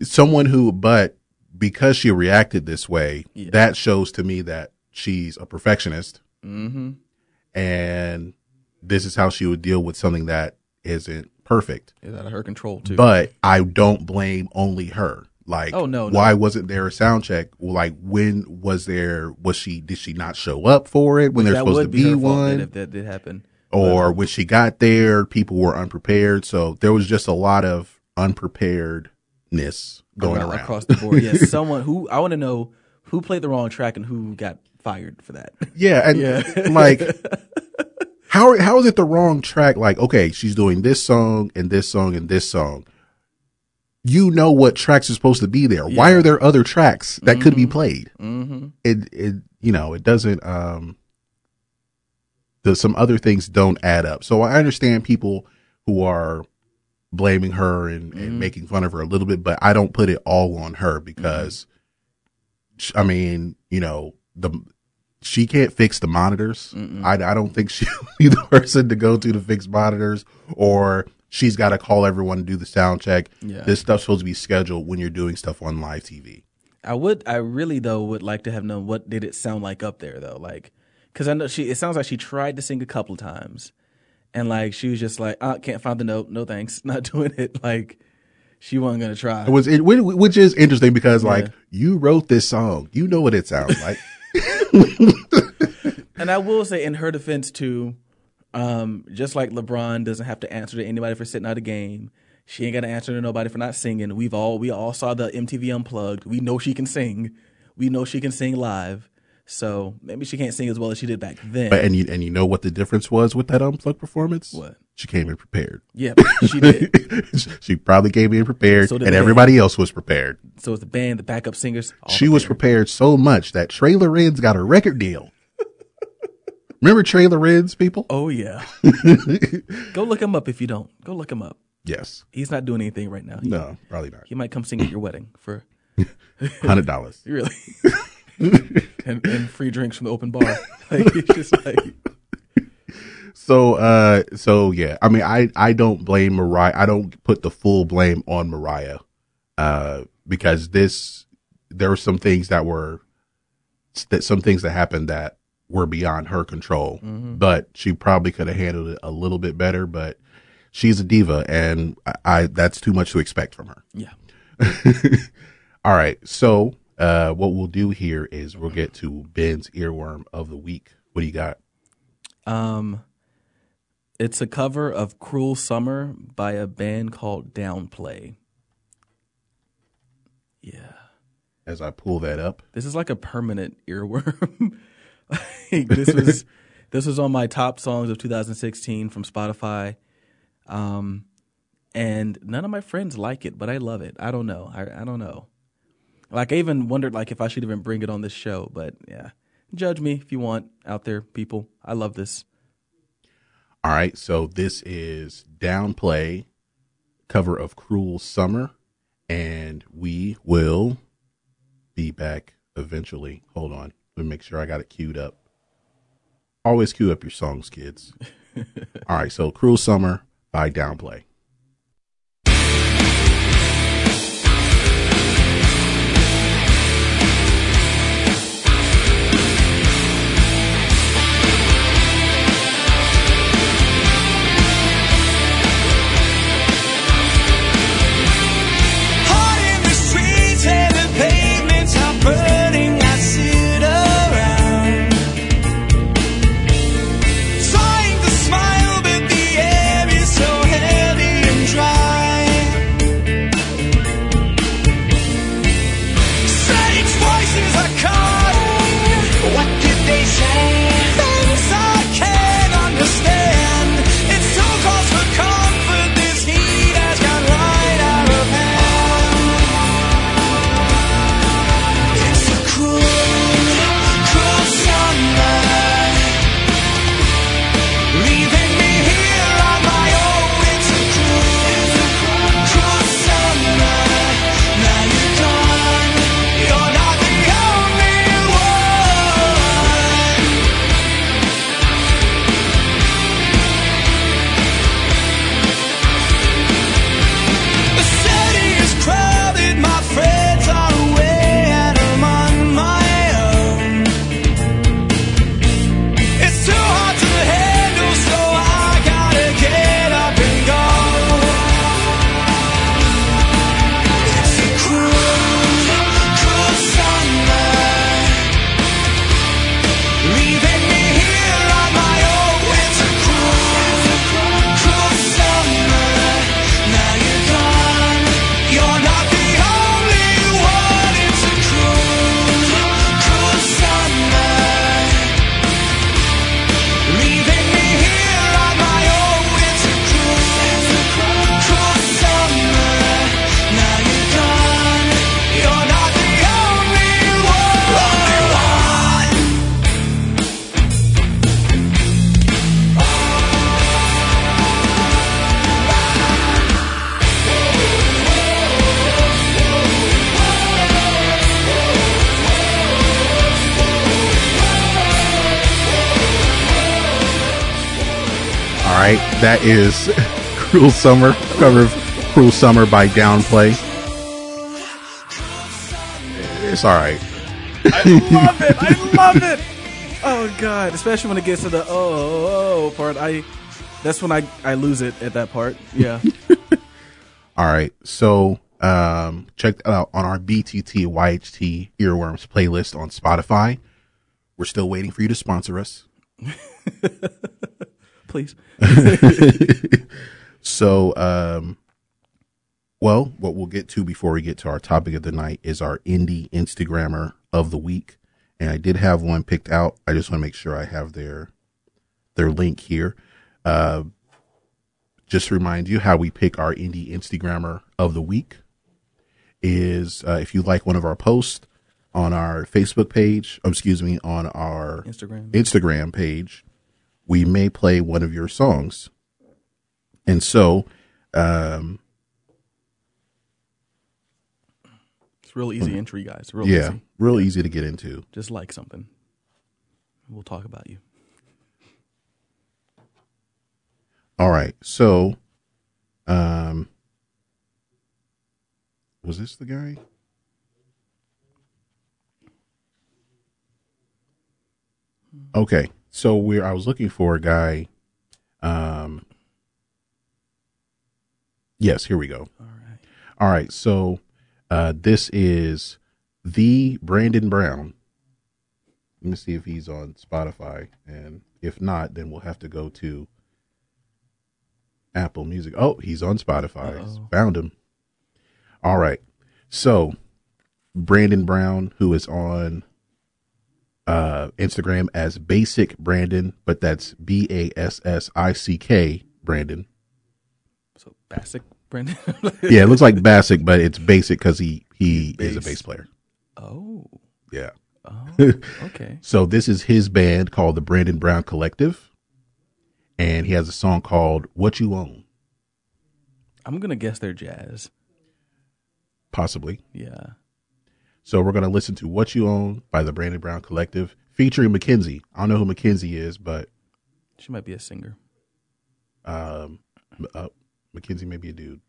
Someone who, but because she reacted this way, Yeah. that shows to me that she's a perfectionist, Mm-hmm. and this is how she would deal with something that isn't perfect. Is out of her control too. But I don't blame only her. Like, Oh, no, no. why wasn't there a sound check? Like, when was there? Was she? Did she not show up for it when there's supposed to be, be, one? if that did happen. or when she got there, people were unprepared. So there was just a lot of unpreparedness going Around- around. across the board. Yes, someone who I want to know who played the wrong track and who got fired for that. Yeah, and Yeah. like how how is it the wrong track? Like, okay, she's doing this song and this song and this song. You know what tracks are supposed to be there. Why are there other tracks that could be played? Mm-hmm. It it you know it doesn't. Um, the some other things don't add up. So I understand people who are blaming her and, and making fun of her a little bit, but I don't put it all on her because, sh I mean, you know, the she can't fix the monitors. I, I don't think she'll be the person to go to to fix monitors, or she's got to call everyone to do the sound check. Yeah. This stuff's supposed to be scheduled when you're doing stuff on live TV. I would, I really though would like to have known what did it sound like up there though, like, because I know she. It sounds like she tried to sing a couple times, and like she was just like, "I can't find the note. No thanks, not doing it." Like she wasn't gonna try. It was it, which is interesting because like you wrote this song, you know what it sounds like. And I will say, in her defense too, um, just like LeBron doesn't have to answer to anybody for sitting out a game, she ain't got to answer to nobody for not singing. We've all we all saw the MTV Unplugged. We know she can sing. We know she can sing live. So maybe she can't sing as well as she did back then. but and you and you know what the difference was with that unplugged performance? What? She came in prepared. yep, she did. she probably came in prepared, So and everybody else was prepared. So it's the band, the backup singers. all she was prepared. prepared so much that Trey Lorenz got a record deal. Remember Trey Lorenz, people? Oh yeah. Go look him up if you don't. Go look him up. Yes. He's not doing anything right now. He, No, probably not. he might come sing at your wedding for Hundred dollars. really, and, and free drinks from the open bar. Like it's just like So, uh, so yeah, I mean, I, I don't blame Mariah. I don't put the full blame on Mariah, uh, because this, there were some things that were, that some things that happened that were beyond her control, but she probably could have handled it a little bit better, but she's a diva and I, I that's too much to expect from her. yeah. All right. So, uh, what we'll do here is we'll get to Ben's earworm of the week. What do you got? Um, it's a cover of "Cruel Summer" by a band called Downplay. Yeah, As I pull that up. this is like a permanent earworm. this was this was on my top songs of 2016 from Spotify. Um, and none of my friends like it, but I love it. I don't know. I I don't know. Like I even wondered like if I should even bring it on this show, but yeah. Judge me if you want out there, people. I love this. All right, so this is Downplay cover of Cruel Summer, and we will be back eventually. Hold on, let me make sure I got it queued up. Always queue up your songs, kids. All right, so Cruel Summer by Downplay. That is Cruel Summer cover of Cruel Summer by Downplay. It's all right. I love it. I love it. Oh god, especially when it gets to the oh, oh, oh part. I that's when I I lose it at that part. Yeah. All right. So um, check that out on our BTT YHT Earworms playlist on Spotify. We're still waiting for you to sponsor us. Please. So, um, well, what we'll get to before we get to our topic of the night is our indie Instagrammer of the week. And I did have one picked out. I just want to make sure I have their their link here. Uh, just to remind you how we pick our indie Instagrammer of the week is uh, if you like one of our posts on our Facebook page, oh, excuse me, on our Instagram. Instagram page, we may play one of your songs. And so, um, It's real easy entry, guys. Real yeah, easy. real easy to get into. Just like something. We'll talk about you. All right. So, um, was this the guy? Okay. So we're, I was looking for a guy. Um, yes, here we go. All right. All right. So, uh, this is the Brandon Brown. Let me see if he's on Spotify. And if not, then we'll have to go to Apple Music. Oh, he's on Spotify. Found him. All right. So, Brandon Brown, who is on uh, Instagram as Basic Brandon, but that's B A S S I C K Brandon. So basic, Brandon. Yeah, it looks like Basic, but it's Basic because he he is a Bass. bass player. oh. Yeah. Oh. Okay. So this is his band called the Brandon Brown Collective, and he has a song called "What You Own." I'm gonna guess they're jazz. Possibly. Yeah. So we're gonna listen to "What You Own" by the Brandon Brown Collective, featuring Mackenzie. I don't know who Mackenzie is, but She might be a singer. um, uh, Mackenzie may be a dude.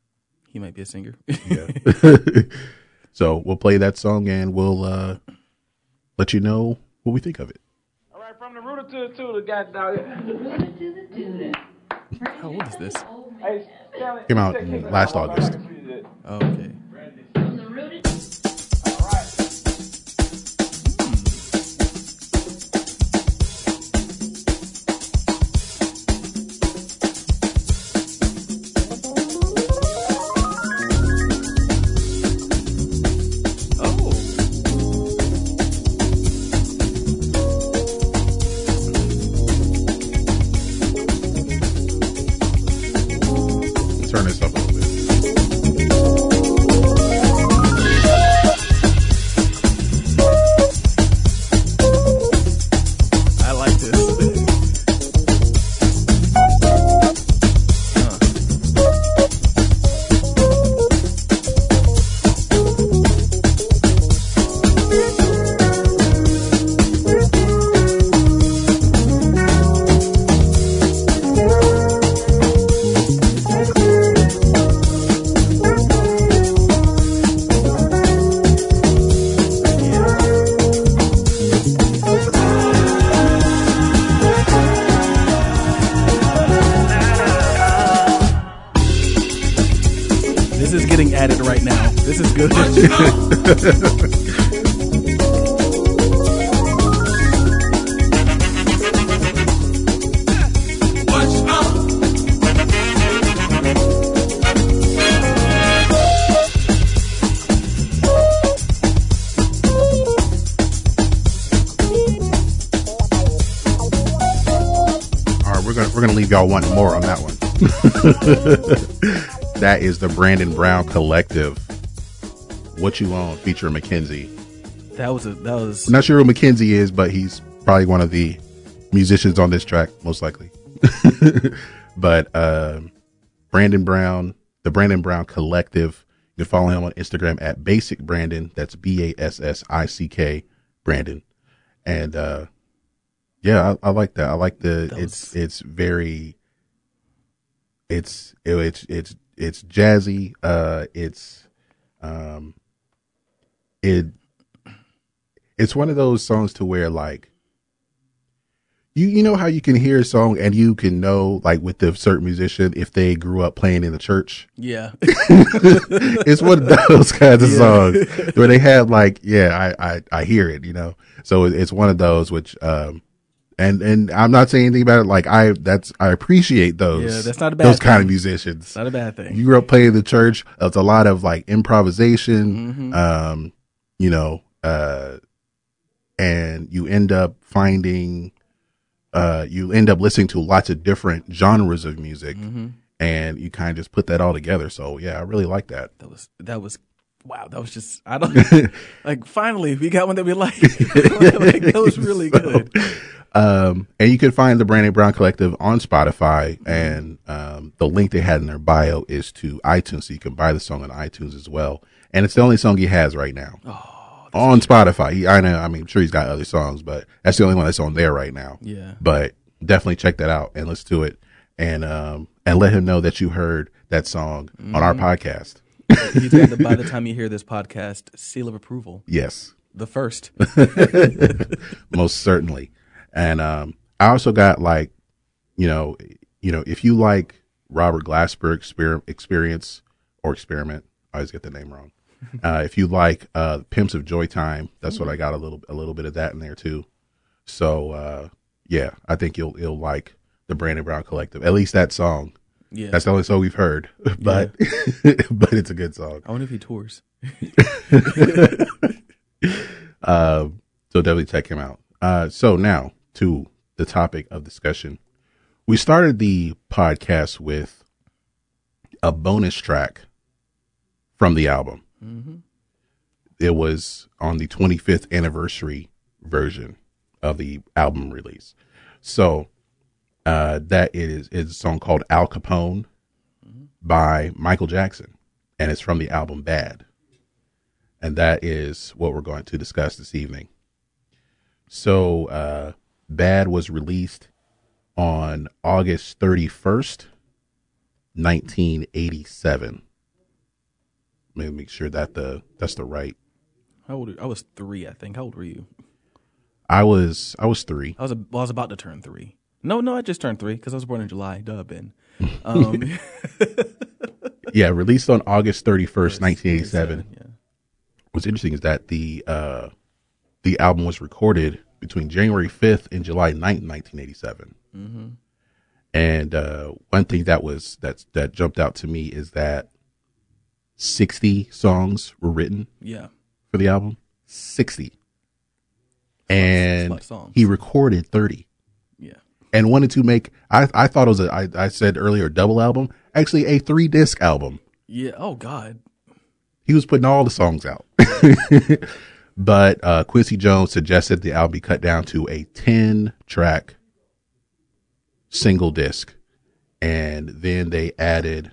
He might be a singer. Yeah. so we'll play that song and we'll uh, let you know what we think of it. All right, from the rooter to the tutor, got dog. How old is this? Hey, Stanley, Came out check- check- last hold August. let me see that. Oh, okay. Y'all wanting more on that one. that is the Brandon Brown Collective. What you own, feature Mackenzie. that was a that was I'm not sure who Mackenzie is, but he's probably one of the musicians on this track, most likely. but um, Brandon Brown, the Brandon Brown Collective. You can follow him on Instagram at Basic Brandon. That's B A S S I C K Brandon. And uh, yeah, I, I like that. I like the That it's was- it's very it's it's it's it's jazzy. Uh, it's um, it it's one of those songs to where like you you know how you can hear a song and you can know like with the certain musician if they grew up playing in the church. Yeah. it's one of those kinds of songs where they have like yeah I, I I hear it you know so it's one of those which um and and I'm not saying anything about it like I that's I appreciate those Yeah, that's not a bad those kind of thing. musicians Not a bad thing. you grew up playing the church. It's a lot of like improvisation, Mm-hmm. um, you know, uh, and you end up finding, uh, you end up listening to lots of different genres of music, Mm-hmm. and you kind of just put that all together. So yeah, I really like that. That was that was wow. That was just I don't like. Finally, we got one that we like. like that was really good. Um, and you can find the Brandon Brown Collective on Spotify, and um, the link they had in their bio is to iTunes, so you can buy the song on iTunes as well. And it's the only song he has right now on Spotify. He, I know, I mean, I'm sure he's got other songs, but that's the only one that's on there right now. Yeah. But definitely check that out and listen to it, and um, and let him know that you heard that song on our podcast. He's got by the time you hear this podcast, seal of approval. Yes. The first. most certainly. And um, I also got like, you know, you know, if you like Robert Glasper exper- experience or experiment, I always get the name wrong. Uh, if you like uh, Pimps of Joytime, that's what I got a little a little bit of that in there too. So uh, yeah, I think you'll you'll like the Brandon Brown Collective. At least that song. Yeah. That's the only song we've heard, but but it's a good song. I wonder if he tours. Um, so definitely check him out. Uh, so now to the topic of discussion. We started the podcast with a bonus track from the album. It was on the 25th anniversary version of the album release. So uh, that is is a song called Al Capone by Michael Jackson, and it's from the album Bad and that is what we're going to discuss this evening. So, uh, Bad was released on August 31st, 1987. Let me make sure that the that's the right. How old? I was three, I think. How old were you? I was I was three. I was a, well, I was about to turn three. No, no, I just turned three because I was born in July. Duh, Ben. Um, Yeah, released on August 31st, 1987. Yeah. What's interesting is that the uh, the album was recorded between January 5th and July 9th, 1987. And uh, one thing that was that that jumped out to me is that 60 songs were written Yeah. for the album. 60. And songs. he recorded 30 Yeah. and wanted to make I, I thought it was a I, I said earlier double album actually a three disc album Yeah. Oh God. he was putting all the songs out. but uh, Quincy Jones suggested the album be cut down to a 10 track single disc. And then they added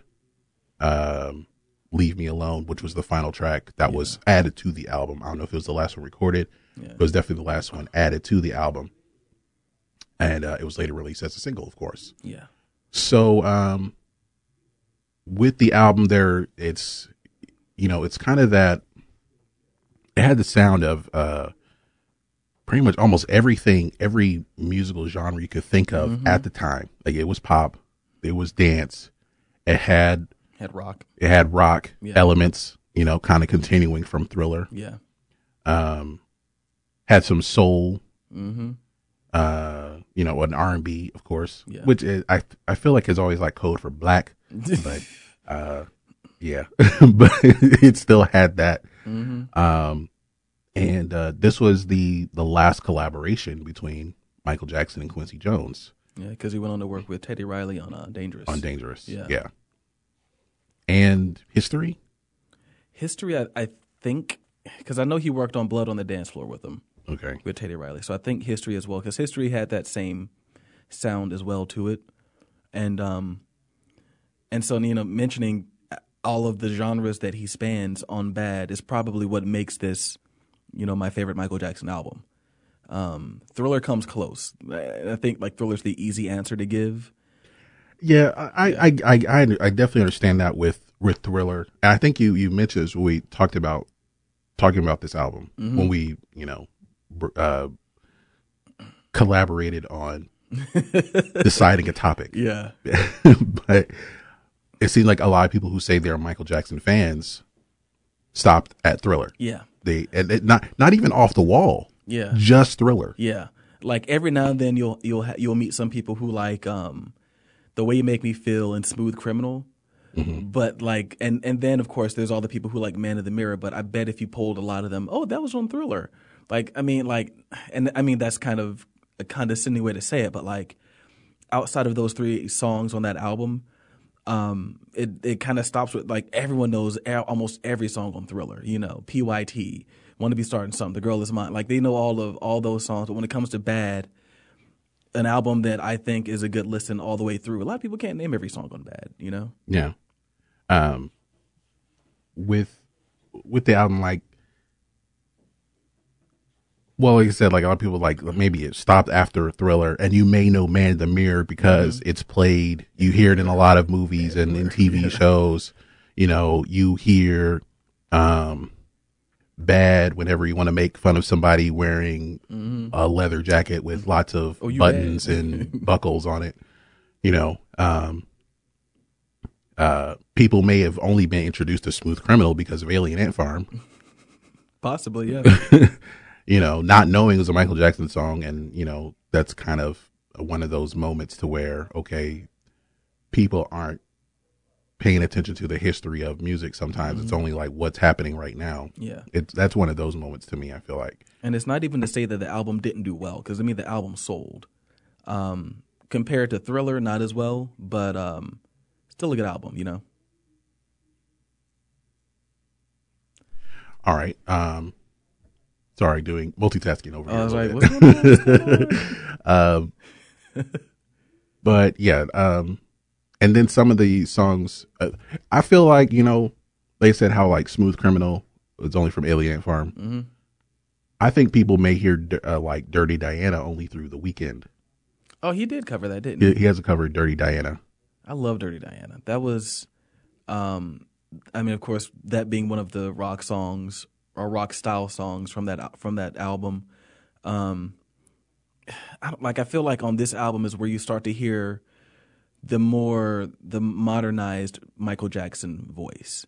um, Leave Me Alone, which was the final track that was added to the album. I don't know if it was the last one recorded, Yeah. it was definitely the last one added to the album. And uh, it was later released as a single, of course. Yeah. So um with the album there it's you know, it's kind of that it had the sound of uh pretty much almost everything, every musical genre you could think of at the time. Like it was pop, it was dance, it had Had rock. it had rock Yeah. elements, you know, kind of continuing from Thriller. Yeah. Um had some soul Mm-hmm. uh, you know, an R and B, of course, Yeah. which is, I I feel like is always like code for black, but uh, yeah, but it still had that. Mm-hmm. Um, and uh, this was the the last collaboration between Michael Jackson and Quincy Jones Yeah, because he went on to work with Teddy Riley on uh, Dangerous. on Dangerous. Yeah. yeah. And history, History, I, I think, because I know he worked on Blood on the Dance Floor with him, okay, with Teddy Riley. So I think History as well, because History had that same sound as well to it. And, um, and so, you know, mentioning all of the genres that he spans on Bad is probably what makes this, you know, my favorite Michael Jackson album. Um, Thriller comes close. I I think like Thriller's the easy answer to give. yeah, I I, I I I definitely understand that with with Thriller. And I think you you mentioned this when we talked about talking about this album when we you know uh, collaborated on deciding a topic. Yeah. but it seems like a lot of people who say they're Michael Jackson fans stopped at Thriller. Yeah. They and it, not not even off the wall. Yeah. Just Thriller. Yeah. Like every now and then you'll you'll ha- you'll meet some people who like um the way you make me feel and Smooth Criminal. But like and and then of course there's all the people who like Man of the Mirror, but I bet if you polled a lot of them, oh, that was on Thriller. Like I mean like and I mean that's kind of a condescending way to say it, but like outside of those three songs on that album, um, it it kind of stops with like everyone knows almost every song on Thriller. You know, PYT, Want to Be Starting Something, The Girl Is Mine. Like they know all of all those songs. But when it comes to Bad, an album that I think is a good listen all the way through. A lot of people can't name every song on Bad. You know, Yeah. Um with with the album like well, like I said, like a lot of people like maybe it stopped after Thriller, and you may know Man in the Mirror because it's played. You hear it in a lot of movies and in TV shows. You know, you hear um bad whenever you want to make fun of somebody wearing a leather jacket with lots of Oh, buttons and buckles on it. You know, um uh, people may have only been introduced to Smooth Criminal because of Alien Ant Farm, possibly, yeah. you know, not knowing it was a Michael Jackson song. And, you know, that's kind of one of those moments to where, okay, people aren't paying attention to the history of music. Sometimes it's only like what's happening right now. yeah. It's, that's one of those moments to me, I feel like. And it's not even to say that the album didn't do well, because I mean the album sold. Um, compared to Thriller, not as well, but um, still a good album, you know. All right. Um, sorry, doing multitasking over here. I a was like, bit. what's going on? What's going on? um, but yeah, um, and then some of the songs, uh, I feel like you know, they said how like "Smooth Criminal" was only from Alien Farm. Mm-hmm. I think people may hear uh, like "Dirty Diana" only through the Weeknd. Oh, he did cover that, didn't he? He, he hasn't covered "Dirty Diana." I love Dirty Diana. That was, um, I mean, of course, that being one of the rock songs or rock style songs from that from that album. Um, I don't, like I feel like on this album is where you start to hear the more the modernized Michael Jackson voice,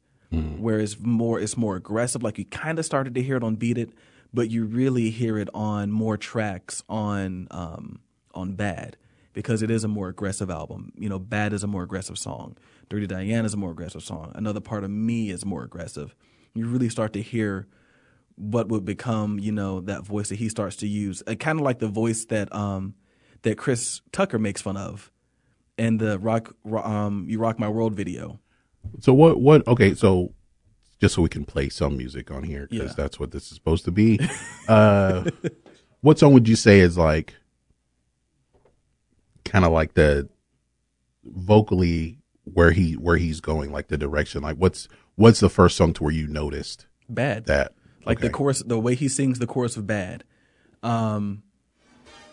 whereas more it's more aggressive. Like you kind of started to hear it on Beat It, but you really hear it on more tracks on um, on Bad because it is a more aggressive album. You know, Bad is a more aggressive song. Dirty Diana is a more aggressive song. Another part of me is more aggressive. You really start to hear what would become, you know, that voice that he starts to use. Uh, kind of like the voice that um that Chris Tucker makes fun of in the rock Ro- um you rock my world video. So what? What? Okay, so just so we can play some music on here because Yeah. that's what this is supposed to be. uh, what song would you say is like, kind of like the vocally where he where he's going, like the direction? Like, what's what's the first song to where you noticed Bad. that? like the chorus the way he sings the chorus of bad um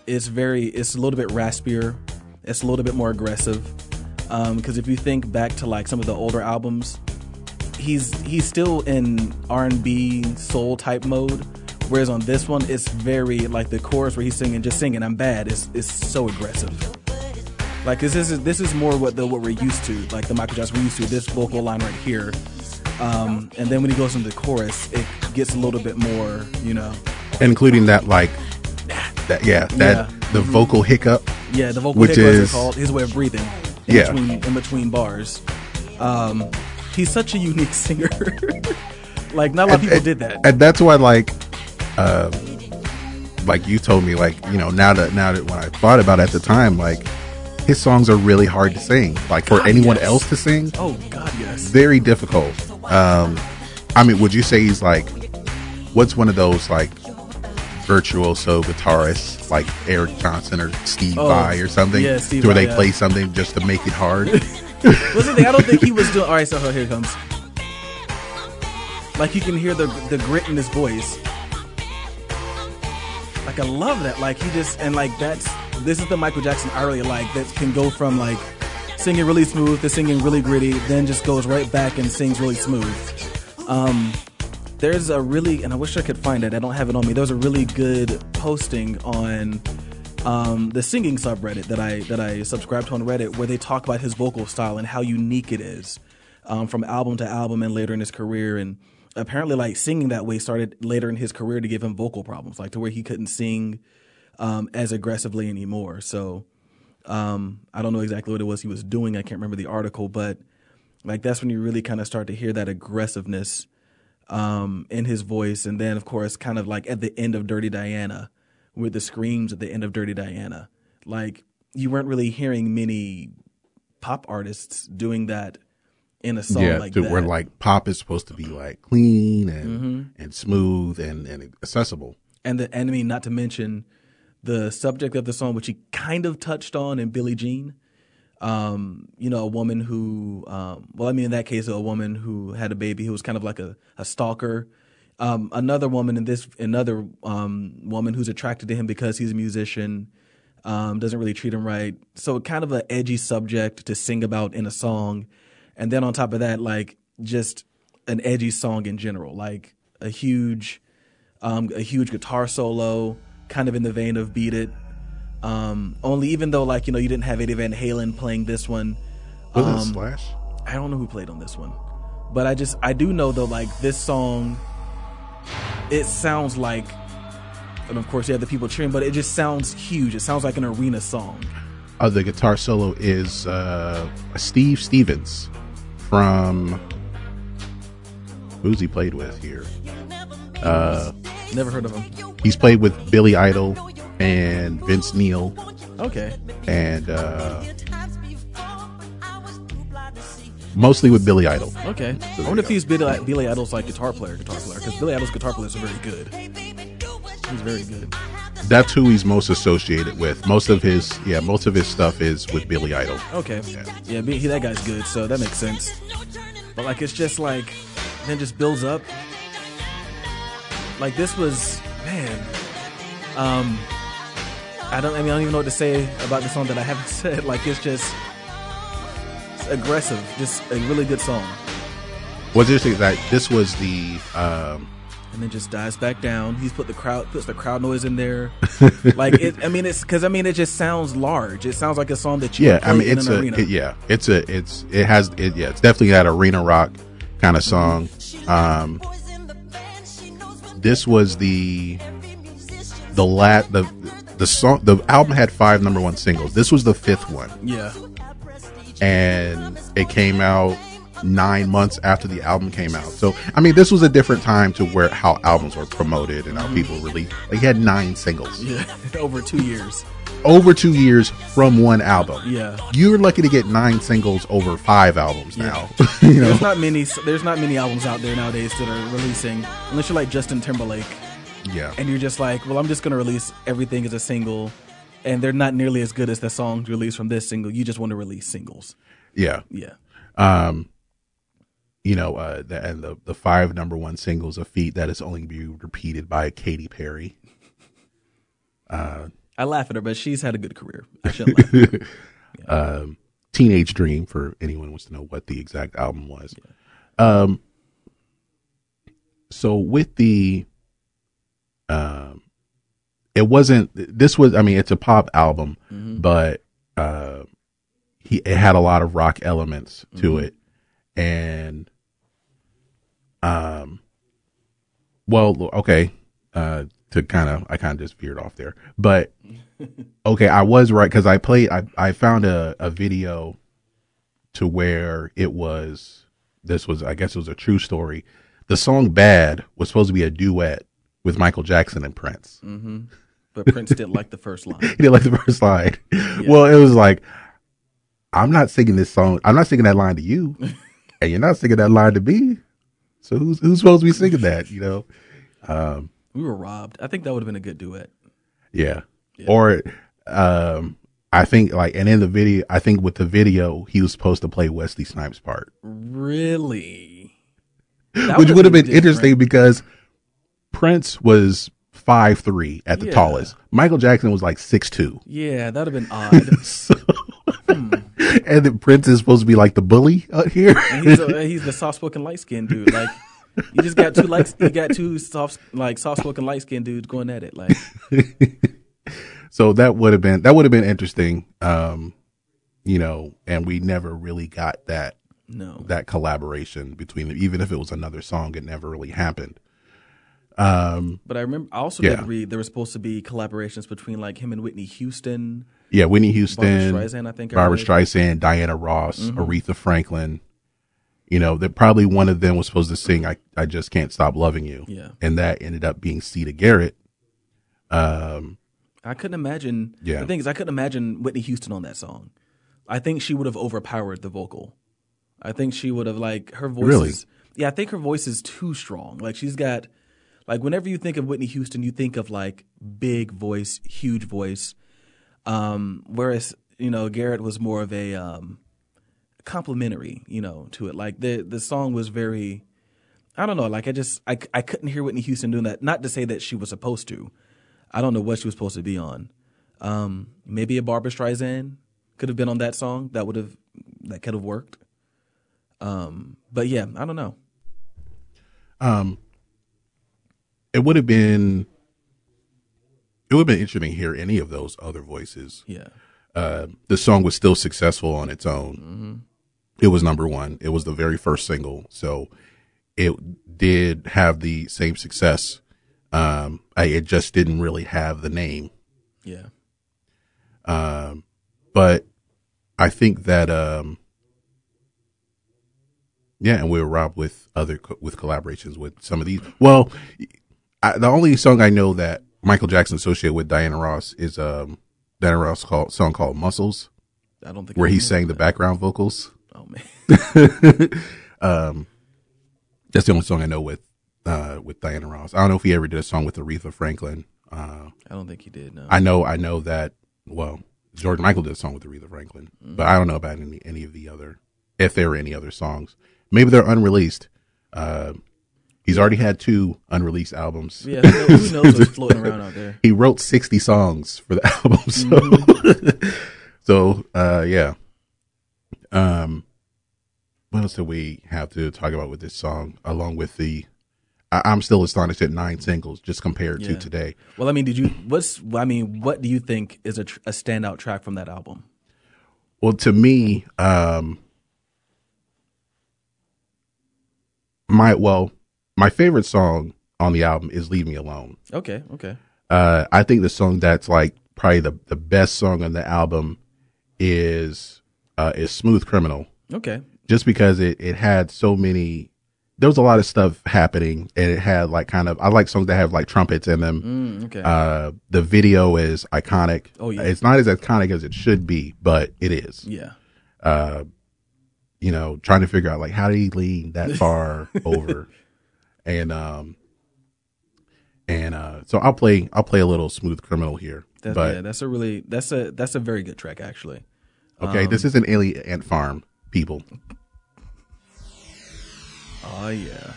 it's very it's a little bit raspier it's a little bit more aggressive um because if you think back to like some of the older albums he's he's still in r&b soul type mode whereas on this one it's very like the chorus where he's singing just singing i'm bad It's it's so aggressive like this is this is more what the what we're used to like the michael jackson we're used to this vocal line right here um, and then when he goes into the chorus, it gets a little bit more, you know. including that like that yeah that Yeah. the vocal hiccup Yeah, the vocal Which hiccup is- is called his way of breathing. In Yeah. between in between bars. Um, he's such a unique singer. like not a lot of people and, did that. and that's why like um like you told me like you know now that now that when i thought about it at the time like his songs are really hard to sing like for God, anyone yes. else to sing oh God, yes. very difficult um i mean would you say he's like what's one of those like virtuoso guitarists like eric johnson or steve Oh, vai or something yeah, Steve where Vai, they yeah. play something just to make it hard What's the thing? I don't think he was doing. All right, so here it comes. Like you can hear the the grit in his voice. Like I love that. Like he just and like that's this is the Michael Jackson I really like that can go from like singing really smooth to singing really gritty, then just goes right back and sings really smooth. Um, there's a really, and I wish I could find it. I don't have it on me. There's a really good posting on um, the singing subreddit that I that I subscribe to on Reddit, where they talk about his vocal style and how unique it is um, from album to album and later in his career. And apparently, like singing that way started later in his career to give him vocal problems, like to where he couldn't sing um, as aggressively anymore. So um, I don't know exactly what it was he was doing. I can't remember the article, but like that's when you really kind of start to hear that aggressiveness um, in his voice, and then of course, kind of like at the end of Dirty Diana, with the screams at the end of Dirty Diana, like you weren't really hearing many pop artists doing that in a song yeah, like to that. where like pop is supposed to be like clean and Mm-hmm. and smooth and and accessible. and the and I mean, not to mention the subject of the song, which he kind of touched on in Billie Jean. Um, you know, a woman who, um, well, I mean, in that case, a woman who had a baby who was kind of like a, a stalker. Um, another woman in this, another um, woman who's attracted to him because he's a musician, um, doesn't really treat him right. So, kind of an edgy subject to sing about in a song, and then on top of that, like just an edgy song in general, like a huge um, a huge guitar solo, kind of in the vein of "Beat It." Um, only even though like you know you didn't have Eddie Van Halen playing this one, Was um, Slash? I don't know who played on this one, but I just I do know though like this song, it sounds like, and of course you have the people cheering, but it just sounds huge. It sounds like an arena song. Uh, the guitar solo is uh, Steve Stevens from who's he played with here? Never heard of him. He's played with Billy Idol and Vince Neil Okay, and uh, mostly with Billy Idol. okay. So I wonder if he's Billy, Billy Idol's like guitar player, guitar player, because Billy Idol's guitar players are very good. He's very good. That's who he's most associated with. Most of his yeah, most of his stuff is with Billy Idol. Okay. Yeah, be- he, that guy's good, so that makes sense. But like, it's just like, then just builds up. Like this was, man. Um, I don't. I mean, I don't even know what to say about the song that I haven't said. Like, it's just it's aggressive. Just a really good song, What's interesting is that this was the um, and then just dies back down. He's put the crowd puts the crowd noise in there. like, it, I mean, it's because I mean, it just sounds large. It sounds like a song that you yeah. I mean, it's a it- yeah, it's a it's it has it yeah, it's definitely that arena rock kind of song. Um, this was the the lat the the song the album had five number one singles. This was the fifth one, yeah. and it came out nine months after the album came out. So I mean, this was a different time to where how albums were promoted and how mm-hmm. people really like he had nine singles Yeah, over two years. Over two years from one album. Yeah. You're lucky to get nine singles over five albums Yeah. now. you know, There's not many. There's not many albums out there nowadays that are releasing, unless you're like Justin Timberlake, yeah, and you're just like, well, I'm just gonna release everything as a single, and they're not nearly as good as the songs released from this single. You just want to release singles. yeah. Yeah, Um, you know, uh, the, and the the five number one singles, a feat that is only be repeated by Katy Perry. I laugh at her, but she's had a good career. I shouldn't laugh. Teenage Dream for anyone who wants to know what the exact album was. Um, so with the, um, it wasn't. This was. I mean, it's a pop album, but uh, he it had a lot of rock elements to it, and um, well, okay. Uh, to kind of, I kind of just veered off there, but okay, I was right because I played. I I found a a video to where it was. This was, I guess, it was a true story. The song "Bad" was supposed to be a duet with Michael Jackson and Prince. Mm-hmm. But Prince didn't like the first line. He didn't like the first line. Well, it was like, I'm not singing this song. I'm not singing that line to you, and you're not singing that line to me. So who's who's supposed to be singing that? You know? Um, We were robbed. I think that would have been a good duet. Yeah. Or um I think like and in the video I think with the video he was supposed to play Wesley Snipes part. Really, That which would have been interesting because Prince was five three at the Yeah. tallest. Michael Jackson was like six two. Yeah, that would have been odd. So and then Prince is supposed to be like the bully out here. He's, a, he's the soft spoken, light skinned dude. Like, You just got two like you got two soft like soft spoken light skinned dudes going at it. Like So that would have been that would have been interesting. Um, you know, and we never really got that no. that collaboration between them. Even if it was another song, it never really happened. Um, But I remember I also Yeah. did read there were supposed to be collaborations between like him and Whitney Houston. yeah, Whitney Houston, Barbra Streisand, I think Barbra. Streisand, Diana Ross, Aretha Franklin. You know, that probably one of them was supposed to sing "I I Just Can't Stop Loving You," Yeah. and that ended up being Siedah Garrett. Um, I couldn't imagine. Yeah. The thing is, I couldn't imagine Whitney Houston on that song. I think she would have overpowered the vocal. I think she would have like her voice. Really? Is, yeah, I think her voice is too strong. Like she's got, like whenever you think of Whitney Houston, you think of like big voice, huge voice. Um, whereas you know Garrett was more of a um, complimentary, you know, to it. Like the the song was very. I don't know. Like I just I, I couldn't hear Whitney Houston doing that. Not to say that she was supposed to. I don't know what she was supposed to be on. Um, maybe a Barbra Streisand could have been on that song. That would have that could have worked. Um, but yeah, I don't know. um, it would have been it would have been interesting to hear any of those other voices. Yeah, Uh, the song was still successful on its own. It was number one. It was the very first single, so it did have the same success. Um, I, it just didn't really have the name. yeah, Um, but I think that, um, yeah, and we were robbed with other, co- with collaborations with some of these. Well, I, the only song I know that Michael Jackson associated with Diana Ross is, um, Diana Ross called, song called Muscles, I don't think where I he sang the background vocals. Oh man, um, that's the only song I know with, uh, with Diana Ross. I don't know if he ever did a song with Aretha Franklin. Uh, I don't think he did. No, I know, I know that. Well, George Michael did a song with Aretha Franklin, but I don't know about any any of the other, if there were any other songs. Maybe they're unreleased. Uh, he's already had two unreleased albums. yeah, who knows, who knows what's floating around out there? He wrote sixty songs for the album, so Mm-hmm. so uh, yeah. Um, what else do we have to talk about with this song? Along with the, I, I'm still astonished at nine singles just compared to today. Well, I mean, did you? What's? I mean, what do you think is a, tr- a standout track from that album? Well, to me, um, my well, my favorite song on the album is "Leave Me Alone." Okay, okay, Uh, I think the song that's like probably the the best song on the album is uh, is "Smooth Criminal," okay. Just because it it had so many. There was a lot of stuff happening, and it had like kind of. I like songs that have like trumpets in them. Mm, okay. Uh, the video is iconic. Oh, yeah. it's not as iconic as it should be, but it is. yeah. uh, you know, trying to figure out like how did he lean that far over, and um, and uh, so I'll play I'll play a little smooth criminal here, That's, but yeah, that's a really that's a that's a very good track actually. okay, this is an alien ant farm people. Oh yeah.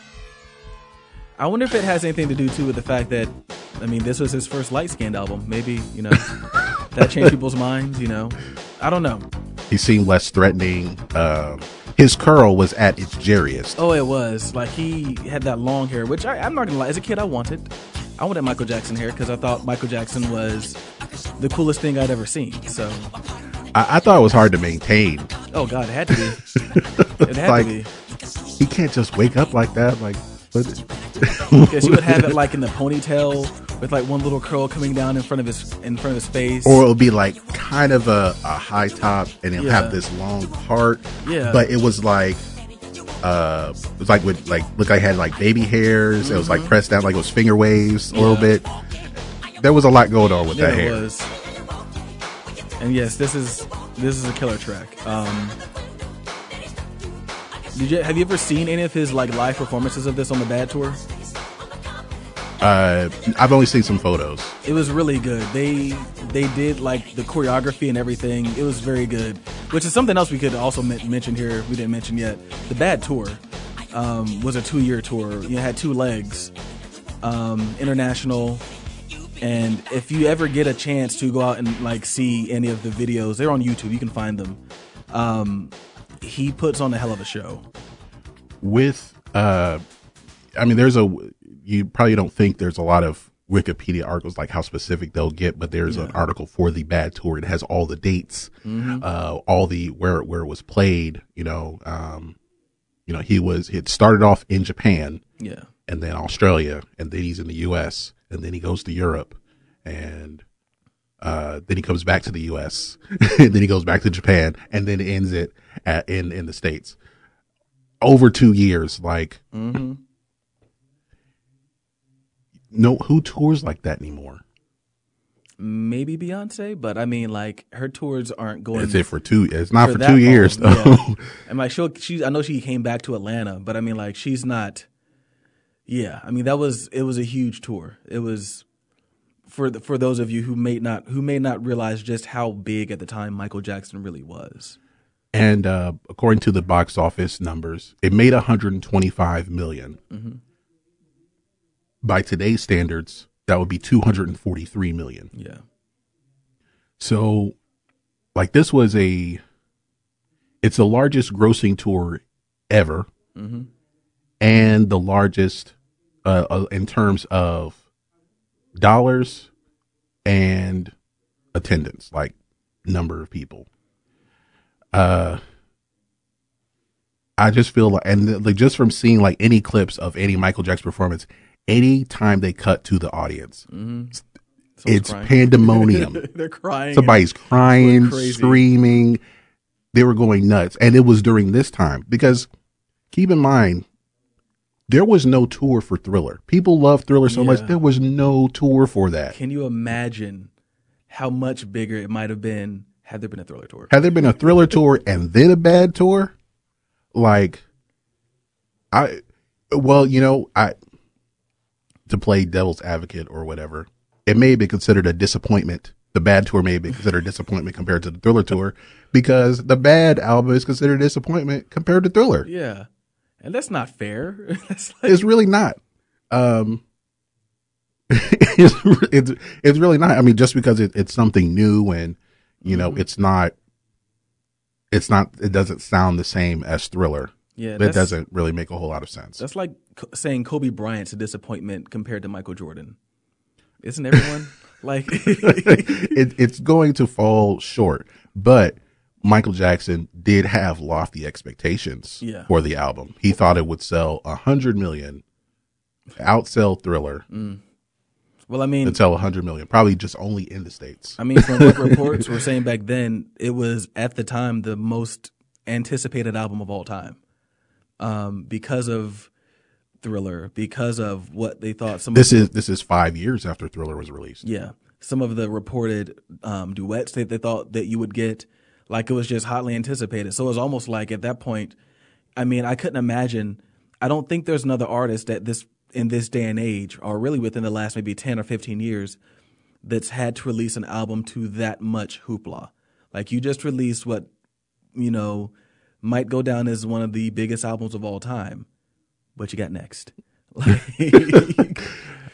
I wonder if it has anything to do too with the fact that I mean this was his first light skinned album. Maybe, you know, that changed people's minds, you know. I don't know. He seemed less threatening. Um, his curl was at its jerriest. Oh, it was. Like he had that long hair, which I, I'm not gonna lie, as a kid I wanted. I wanted Michael Jackson hair because I thought Michael Jackson was the coolest thing I'd ever seen. So I, I thought it was hard to maintain. oh god, it had to be. It had Like- to be. He can't just wake up like that. Like, what? Because you would have it like in the ponytail with like one little curl coming down in front of his in front of his face. or it'll be like kind of a, a high top and it'll Yeah. have this long part. Yeah. But it was like uh it was like with like look like it had like baby hairs. It was like pressed down like it was finger waves a little bit. There was a lot going on with Yeah, that hair. was. And yes, this is this is a killer track. Um, did you have you ever seen any of his like live performances of this on the Bad tour? Uh I've only seen some photos. It was really good. They they did like the choreography and everything. It was very good, which is something else we could also men- mention here. We didn't mention yet. The Bad tour um, was a two year tour. You had two legs, um, international. And if you ever get a chance to go out and like see any of the videos, they're on YouTube. You can find them. Um, he puts on a hell of a show. With uh I mean, there's a you probably don't think there's a lot of Wikipedia articles like how specific they'll get, but there's an article for the Bad Tour. It has all the dates, uh, all the where where it was played. You know, um, you know, he was it started off in Japan Yeah. and then Australia, and then he's in the U.S. and then he goes to Europe, and uh, then he comes back to the U.S. then he goes back to Japan, and then ends it at, in in the states. Over two years, like no, who tours like that anymore? Maybe Beyonce, but I mean, like her tours aren't going. It's it for two. It's not for, that two long, years though. yeah. And like she, she, I know she came back to Atlanta, but I mean, like she's not. Yeah, I mean that was it was a huge tour. It was for the, for those of you who may not who may not realize just how big at the time Michael Jackson really was. and uh, according to the box office numbers, it made 125 million. By today's standards, that would be 243 million. Yeah, So, like, this was a, it's the largest grossing tour ever, and the largest uh, uh, in terms of dollars and attendance, like number of people. Uh, I just feel like, and like just from seeing like any clips of any Michael Jackson performance, any time they cut to the audience, Someone's it's crying. pandemonium. They're crying. Somebody's crying, screaming. They were going nuts. And it was during this time because keep in mind, there was no tour for Thriller. People love Thriller so much. There was no tour for that. Can you imagine how much bigger it might have been had there been a Thriller tour? Had there been a Thriller tour and then a bad tour, like, I, well, you know, I, to play devil's advocate or whatever, it may have been considered a disappointment. The bad tour may have been considered a disappointment compared to the Thriller tour because the bad album is considered a disappointment compared to Thriller. Yeah, and that's not fair. that's like, It's really not. Um, it's, it's it's really not. I mean, just because it, it's something new and you know, it's not. It's not. It doesn't sound the same as Thriller. yeah, That that's, doesn't really make a whole lot of sense. That's like saying Kobe Bryant's a disappointment compared to Michael Jordan. Isn't everyone like? it, it's going to fall short, but Michael Jackson did have lofty expectations Yeah. for the album. He thought it would sell a hundred million, outsell Thriller, well, I mean, sell a hundred million, probably just only in the states. I mean, from what reports were saying back then, it was at the time the most anticipated album of all time, um, because of Thriller, because of what they thought some. This is this is five years after Thriller was released. yeah, some of the reported um, duets that they thought that you would get, like it was just hotly anticipated. So it was almost like at that point, I mean, I couldn't imagine. I don't think there's another artist that this in this day and age, or really within the last maybe ten or fifteen years, that's had to release an album to that much hoopla. Like you just released what you know might go down as one of the biggest albums of all time. What you got next? Like,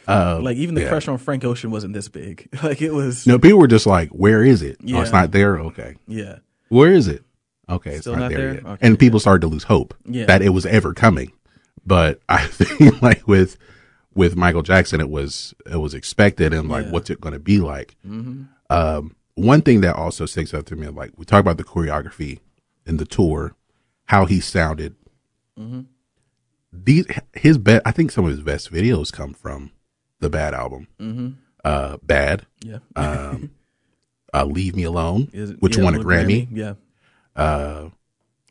Uh, like even the yeah. pressure on Frank Ocean wasn't this big. Like it was. No, people were just like, "Where is it? Oh, Yeah. it's not there. Okay, Yeah. where is it? Okay, it's Still not, not there, there? yet." Okay, and people started to lose hope Yeah. that it was ever coming. But I think like with with Michael Jackson, it was it was expected, and like, Yeah. what's it going to be like? Mm-hmm. Um, one thing that also sticks out to me, like we talk about the choreography and the tour, how he sounded. Mm-hmm. These his best, I think some of his best videos come from the Bad album. Uh, Bad, Yeah. uh, Leave Me Alone, Is it- which yeah, won a with Grammy. Yeah.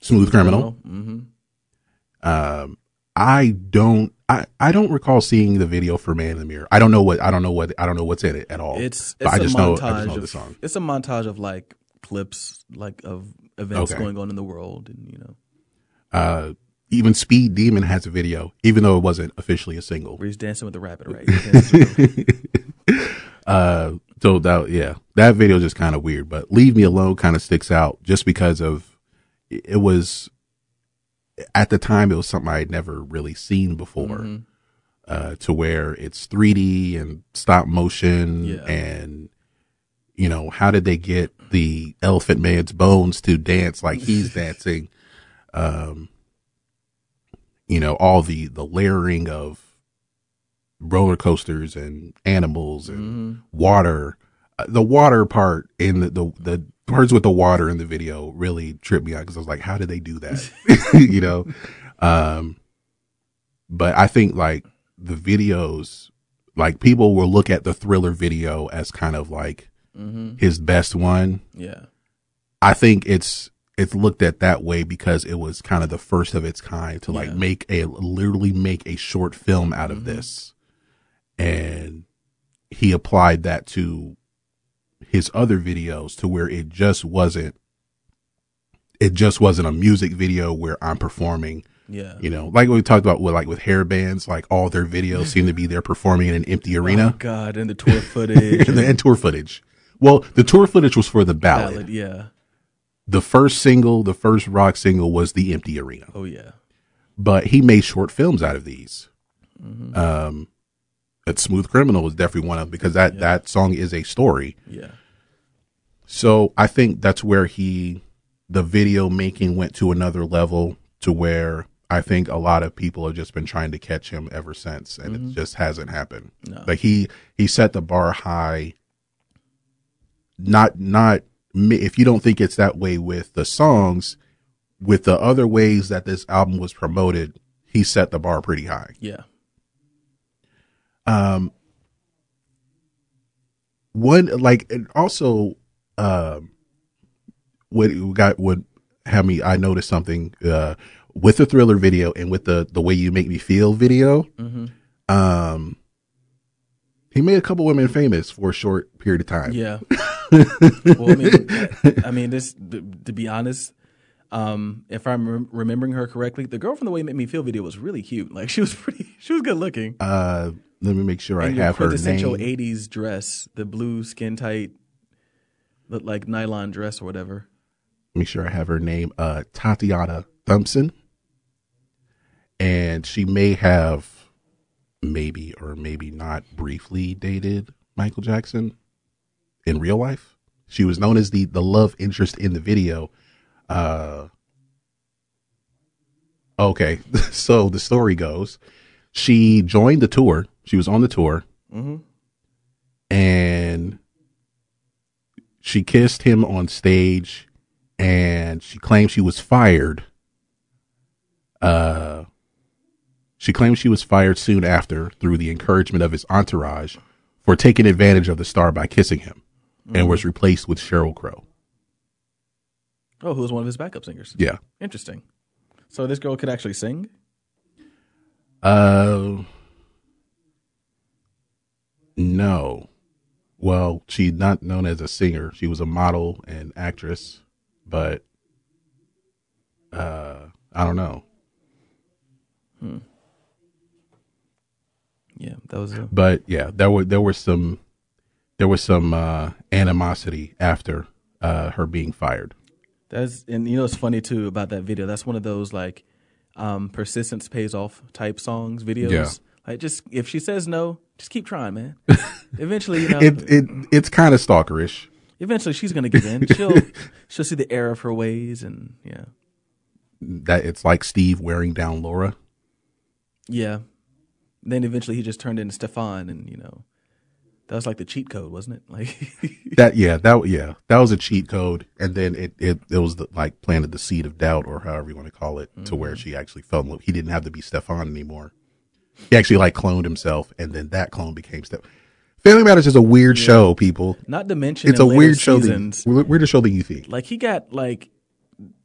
Smooth Criminal. hmm Um, I don't, I, I don't recall seeing the video for Man in the Mirror. I don't know what, I don't know what, I don't know what's in it at all. It's it's I a just know, montage I just know of the song. it's a montage of like clips like of events Okay. going on in the world and you know Uh, even Speed Demon has a video, even though it wasn't officially a single. where he's dancing with the rabbit right. Uh, so that, yeah, that video is just kind of weird, but Leave Me Alone kind of sticks out just because of, it was, at the time, it was something I had never really seen before. Mm-hmm. Uh, to where it's 3D and stop motion Yeah. and, you know, how did they get the elephant man's bones to dance like he's dancing? Um, you know, all the the layering of roller coasters and animals and water. Uh, The water part in the, the the parts with the water in the video really tripped me out because I was like, how did they do that? you know, um, but I think like the videos, like people will look at the thriller video as kind of like his best one. Yeah. I think it's it's looked at that way because it was kind of the first of its kind to like Yeah. make a literally make a short film out of mm-hmm. this. And he applied that to his other videos to where it just wasn't it just wasn't a music video where I'm performing, Yeah. you know, like we talked about with like with hair bands, like all their videos seem to be they're performing in an empty oh, arena Oh God, and the tour footage. and, the, and tour footage. Well, the tour footage was for the ballad. ballad, Yeah. The first single, the first rock single was the empty arena. Oh yeah. but he made short films out of these. Mm-hmm. Um, Smooth Criminal was definitely one of them because that that song is a story. Yeah. So I think that's where he, the video making went to another level to where I think a lot of people have just been trying to catch him ever since, and it just hasn't happened. Mm-hmm. No. Like he he set the bar high. Not not if you don't think it's that way with the songs, with the other ways that this album was promoted, he set the bar pretty high. Yeah. um one like and also um what got would have me i noticed something uh with the thriller video and with the the way you make me feel video um he made a couple women famous for a short period of time Yeah. well, I mean, I mean, this to, to be honest, um, if I'm rem- remembering her correctly, the girl from the Way You Made Me Feel video was really cute. Like she was pretty, she was good looking. uh let me make sure i your have her quintessential name '80s dress, the blue skin tight, look like nylon dress or whatever. make sure I have her name, uh, Tatiana Thompson. And she may have maybe or maybe not briefly dated Michael Jackson in real life. She was known as the, the love interest in the video. Uh, okay. So the story goes, she joined the tour. She was on the tour and she kissed him on stage and she claimed she was fired. Uh, she claimed she was fired soon after through the encouragement of his entourage for taking advantage of the star by kissing him and was replaced with Sheryl Crow. Oh, who was one of his backup singers? Yeah. Interesting. So this girl could actually sing. Uh, no. Well, she's not known as a singer. She was a model and actress, but uh, I don't know. Hmm. Yeah, that was a But yeah, there were there were some there was some uh, animosity after uh, her being fired. That's and you know it's funny too about that video. That's one of those like um, persistence pays off type songs videos. Yeah. Like just if she says no, just keep trying, man. eventually, you know, It it it's kind of stalkerish. eventually she's gonna give in. She'll she'll see the error of her ways, and yeah, That it's like Steve wearing down Laura. yeah. Then eventually he just turned into Stefan, and you know, that was like the cheat code, wasn't it? Like, That yeah that yeah that was a cheat code, and then it it it was the, like planted the seed of doubt or however you want to call it to where mm-hmm. she actually fell in love. He didn't have to be Stefan anymore. He actually like cloned himself, and then that clone became Stefan. Family Matters is a weird show, people. not to mention It's a weird show. seasons, Than, weirder show than you think. like he got like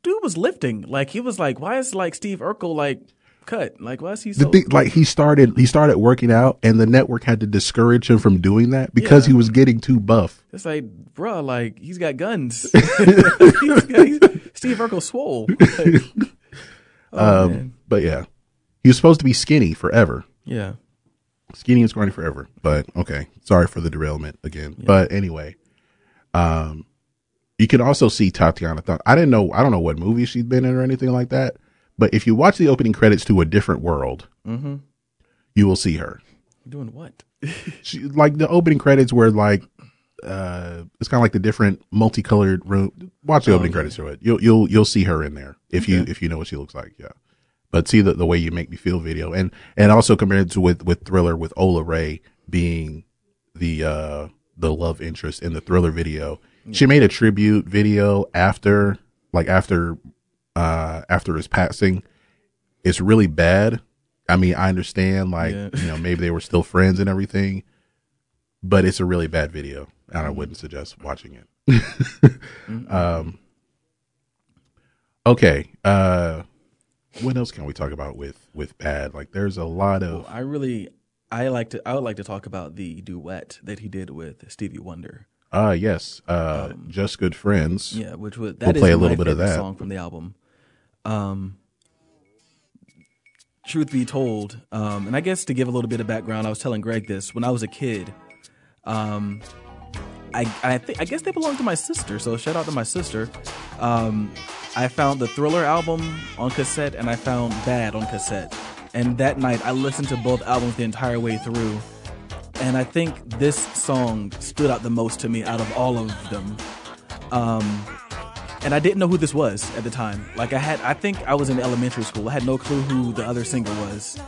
dude was lifting like he was like why is like steve urkel like cut. Like why is he the thing, like he started he started working out and the network had to discourage him from doing that because Yeah. he was getting too buff. It's like bruh like he's got guns. He's got- he's- steve urkel swole. Like, oh, man. Um, but yeah. He was supposed to be skinny forever. Yeah. Skinny and scrawny forever but okay. Sorry for the derailment again. But anyway um you can also see tatiana Th- i didn't know i don't know what movie she's been in or anything like that but if you watch the opening credits to a different world Mm-hmm. you will see her. Doing what? She, like the opening credits were like uh it's kind of like the different multicolored room. Watch the Oh, opening okay. credits to it. You'll you'll you'll see her in there if you if you know what she looks like yeah. But see the the way you make me feel video, and and also compared to with with Thriller with Ola Ray being the uh the love interest in the Thriller video. She made a tribute video after like after uh after his passing. It's really bad. I mean, I understand like Yeah. you know maybe they were still friends and everything, but it's a really bad video, and I wouldn't suggest watching it. um. Okay. Uh, what else can we talk about with with bad? Like, there's a lot of I really, I like to, I would like to talk about the duet that he did with Stevie Wonder. uh yes, uh, just good friends. Yeah, which was that is play a little bit of that. song from the album. Um, truth be told, um, and I guess to give a little bit of background, I was telling Greg this when I was a kid. Um, I I, th- I guess they belong to my sister, so shout out to my sister. Um, I found the Thriller album on cassette, and I found Bad on cassette. And that night, I listened to both albums the entire way through. And I think this song stood out the most to me out of all of them Um, and I didn't know who this was at the time. Like I had, I think I was in elementary school. I had no clue who the other singer was.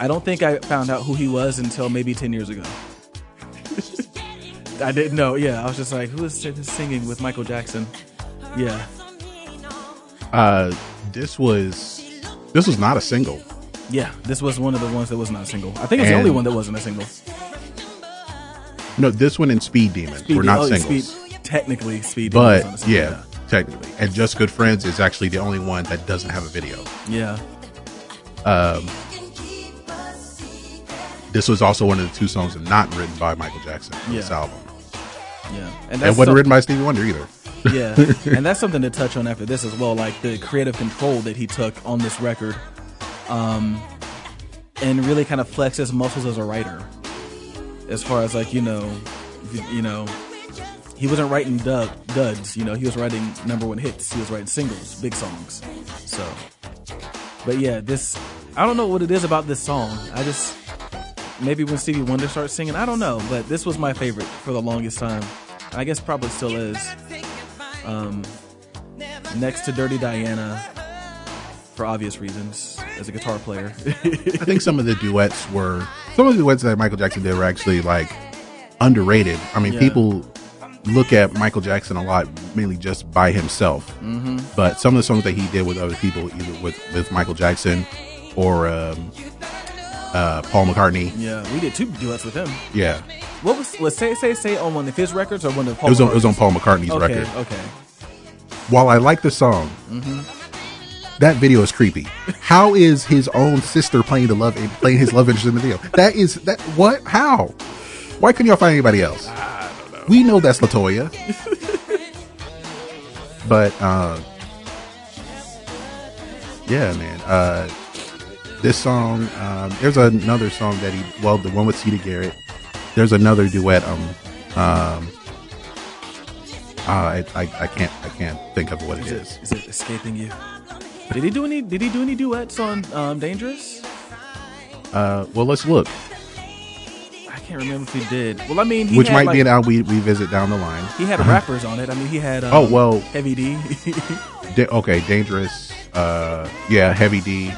I don't think I found out who he was until maybe ten years ago. I didn't know. Yeah, I was just like, who is singing with Michael Jackson? Yeah, Uh, this was this was not a single. yeah. This was one of the ones that was not a single. I think it's the only one that wasn't a single. No, this one and Speed Demon Speed- were not oh, singles. Speed- technically, Speed. Demon but single, yeah, technically, and Just Good Friends is actually the only one that doesn't have a video. yeah. Um, This was also one of the two songs not written by Michael Jackson on this album, Yeah, and wasn't written by Stevie Wonder either. yeah, and that's something to touch on after this as well, like the creative control that he took on this record, um, and really kind of flex his muscles as a writer. As far as like you know, you know, he wasn't writing dud, duds. You know, he was writing number one hits. He was writing singles, big songs. So, but yeah, this I don't know what it is about this song. I just maybe when Stevie Wonder starts singing, I don't know, but this was my favorite for the longest time. I guess probably still is. Um, next to Dirty Diana, for obvious reasons, as a guitar player. I think some of the duets were some of the duets that Michael Jackson did were actually like underrated. I mean, Yeah. people look at Michael Jackson a lot mainly just by himself, mm-hmm. but some of the songs that he did with other people, either with with Michael Jackson or um, uh, Paul McCartney, yeah, we did two duets with him. yeah, What was was say say say on one of his records or one of Paul it was on, it was on Paul McCartney's Okay, record. okay. While I like the song, that video is creepy. How is his own sister playing the love playing his love interest in the video? That is that what? How? Why couldn't y'all find anybody else? We know that's Latoya. but uh yeah, man. Uh this song, um, there's another song that he well, the one with Siedah Garrett. There's another duet, um um uh, I, I I can't I can't think of what it Is is. it, is it escaping you? Did he do any? Did he do any duets on um, Dangerous? Uh, well, let's look. I can't remember if he did. Well, I mean, he Which might like, be an album we, we visit down the line. He had rappers on it. I mean, he had. Um, Oh, well- Heavy D. Da- okay, Dangerous. Uh, yeah, Heavy D.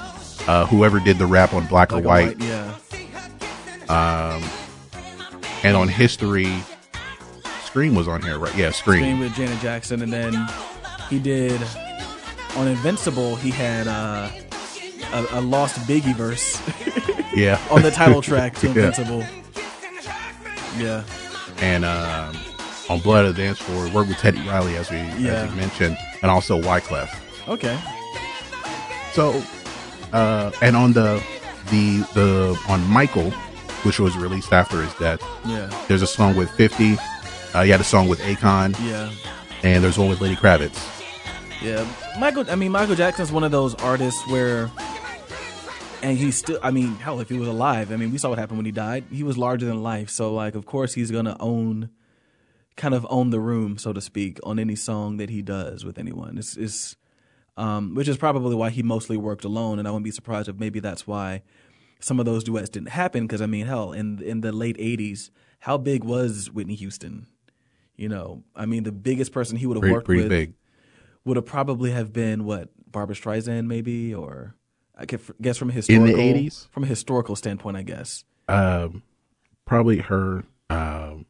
Uh, whoever did the rap on Black, Black or and White, Yeah. Um, and on History, Scream was on here, right? Yeah, Scream. Scream with Janet Jackson, and then he did on Invincible. He had uh, a, a lost Biggie verse Yeah, on the title track to Invincible. Yeah, and um, on Blood of the Dance Floor, worked with Teddy Riley as we Yeah. as we mentioned, and also Wyclef. okay. So, uh, and on the the the on Michael, which was released after his death, Yeah, there's a song with Fifty. Uh, he had a song with Akon, yeah, and there's one with Lenny Kravitz. yeah. Michael, I mean, Michael Jackson's one of those artists where, and he's still. I mean, hell, if he was alive, I mean, we saw what happened when he died. He was larger than life. So, like, of course, he's gonna own, kind of own the room, so to speak, on any song that he does with anyone. It's, it's um, which is probably why he mostly worked alone. And I wouldn't be surprised if maybe that's why some of those duets didn't happen. Because I mean, hell, in in the late '80s, how big was Whitney Houston? You know, I mean, the biggest person he would have worked pretty with big. would have probably have been what Barbra Streisand maybe or I guess from a In historical the 80s? from a historical standpoint, I guess. Um, probably her. Um,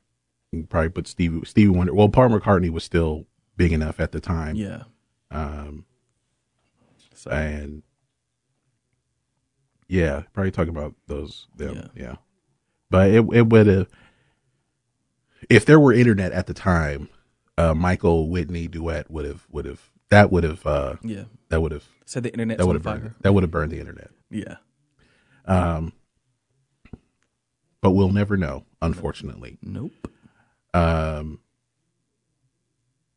probably put Stevie Stevie Wonder. Well, Paul McCartney was still big enough at the time. Yeah. Um, So and yeah, probably talking about those. Them, yeah. But it it would have if there were internet at the time. Uh, Michael Whitney duet would have would have that would have uh yeah. that would have Said the internet that would have burned fire. that would have burned the internet. Yeah. Um, but we'll never know, unfortunately. Nope. Um,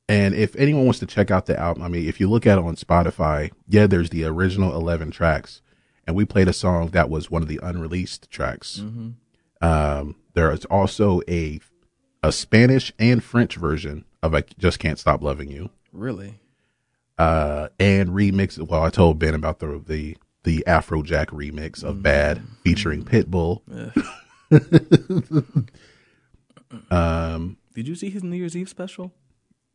and if anyone wants to check out the album, I mean, if you look at it on Spotify, yeah, there's the original 11 tracks, and we played a song that was one of the unreleased tracks. Um, there is also a a Spanish and French version of "I Just Can't Stop Loving You," Really. Uh, and remix. Well, I told Ben about the the the Afrojack remix of "Bad" featuring Pitbull. um, Did you see his New Year's Eve special?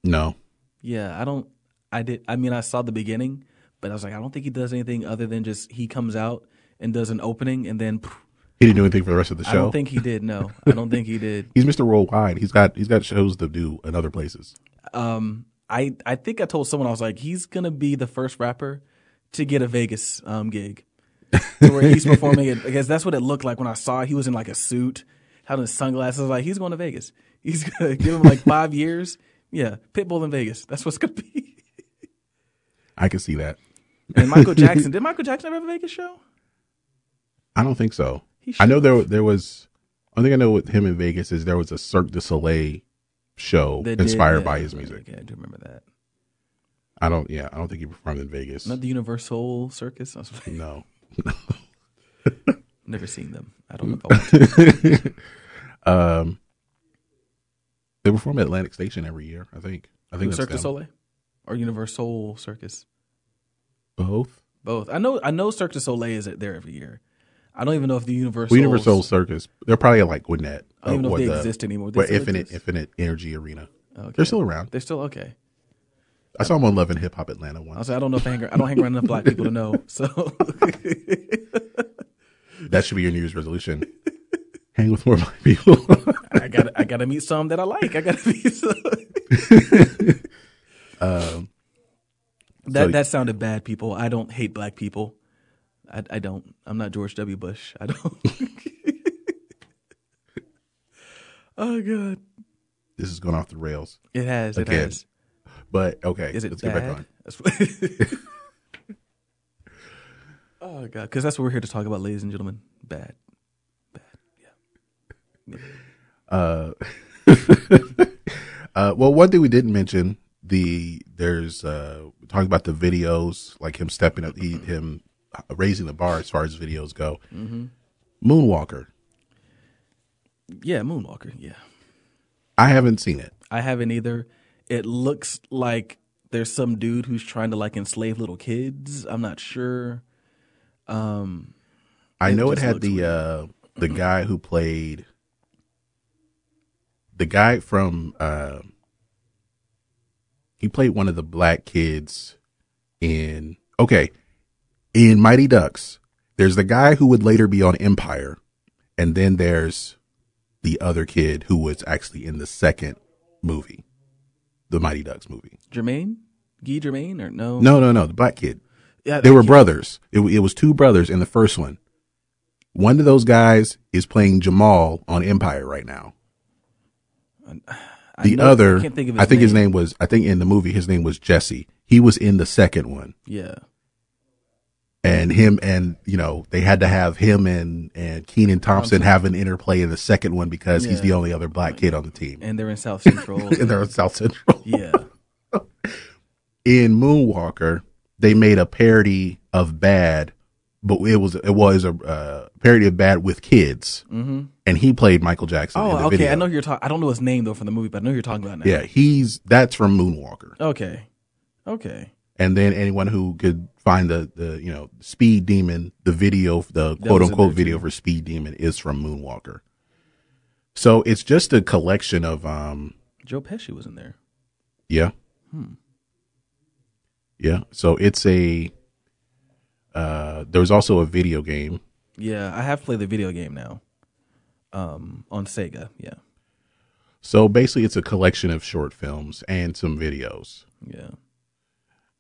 no, Yeah, I don't. I did. I mean, I saw the beginning, but I was like, I don't think he does anything other than just he comes out and does an opening, and then pff, he didn't do anything for the rest of the show. I don't think he did. No, I don't think he did. He's Mr. Worldwide. He's got he's got shows to do in other places. Um, I I think I told someone I was like, he's gonna be the first rapper to get a Vegas um gig, to where he's performing it because that's what it looked like when I saw it. He was in like a suit, had his sunglasses. I was like, he's going to Vegas. He's gonna give him like five years. Yeah, Pitbull in Vegas. That's what's gonna be. I can see that. And Michael Jackson. Did Michael Jackson ever have a Vegas show? I don't think so. I know there there was. I think I know with him in Vegas is there was a Cirque du Soleil show did- inspired yeah, by his music. Okay, I do remember that. I don't. Yeah, I don't think he performed in Vegas. Not the UniverSoul Circus. No. never seen them. I don't know. If I. Um, they perform at Atlantic Station every year. I think. I think that's Cirque du them. Soleil or UniverSoul Circus. Both. Both. I know. I know Cirque du Soleil is there every year. I don't even know if the UniverSoul. Well, UniverSoul Circus. They're probably like Gwinnett. I don't even know if they the- exist anymore. They still Infinite exist? Infinite Energy Arena. Okay. They're still around. They're still okay. I saw them on Love and Hip Hop Atlanta I was like, I don't know if I hang. I don't hang around enough black people to know. So That should be your New Year's resolution. Hang with more black people. I got. I got to meet some that I like. I got to meet some. um, That So- that sounded bad, people. I don't hate black people. I, I don't. I'm not George W. Bush. I don't. oh god, this is going off the rails. it has. It Again. has. But okay, Is it let's bad? get back on. Oh god, because that's what we're here to talk about, ladies and gentlemen. Bad, bad. Yeah. Uh, uh, well, one thing we didn't mention the there's uh talking about the videos like him stepping up, he, him raising the bar as far as videos go. Mm-hmm. Moonwalker, Yeah, Moonwalker. Yeah, I haven't seen it. I haven't either. It looks like there's some dude who's trying to like enslave little kids. I'm not sure. Um, I know it had the weird. uh the guy who played the guy from uh he played one of the black kids in okay in Mighty Ducks. There's the guy who would later be on Empire, and then there's the other kid who was actually in the second movie, the Mighty Ducks movie. Jermaine, Guy Jermaine, or no? No, no, no, the black kid. yeah, They were kid- brothers. It, it was two brothers in the first one. One of those guys is playing Jamal on Empire right now. I The know- other, I can't think of I think his name was, I think in the movie his name was Jesse. He was in the second one, Yeah, and him and you know they had to have him and and Kenan Thompson have an interplay in the second one because he's the only other black kid on the team, and they're in South Central. and they're in South Central. yeah, in Moonwalker, they made a parody of Bad, but it was it was a uh, parody of Bad with kids, mm-hmm. and he played Michael Jackson. in the Oh, okay. video. I know you're talking. I don't know his name though from the movie, but I know who you're talking about now. Yeah, he's that's from Moonwalker, Okay. Okay. And then anyone who could find the the you know Speed Demon, the video, the quote unquote video for Speed Demon is from Moonwalker. So it's just a collection of um Joe Pesci was in there. Yeah. Yeah. So it's a Uh, there was also a video game. Yeah, I have played the video game now. Um, on Sega. Yeah, So basically, it's a collection of short films and some videos. yeah.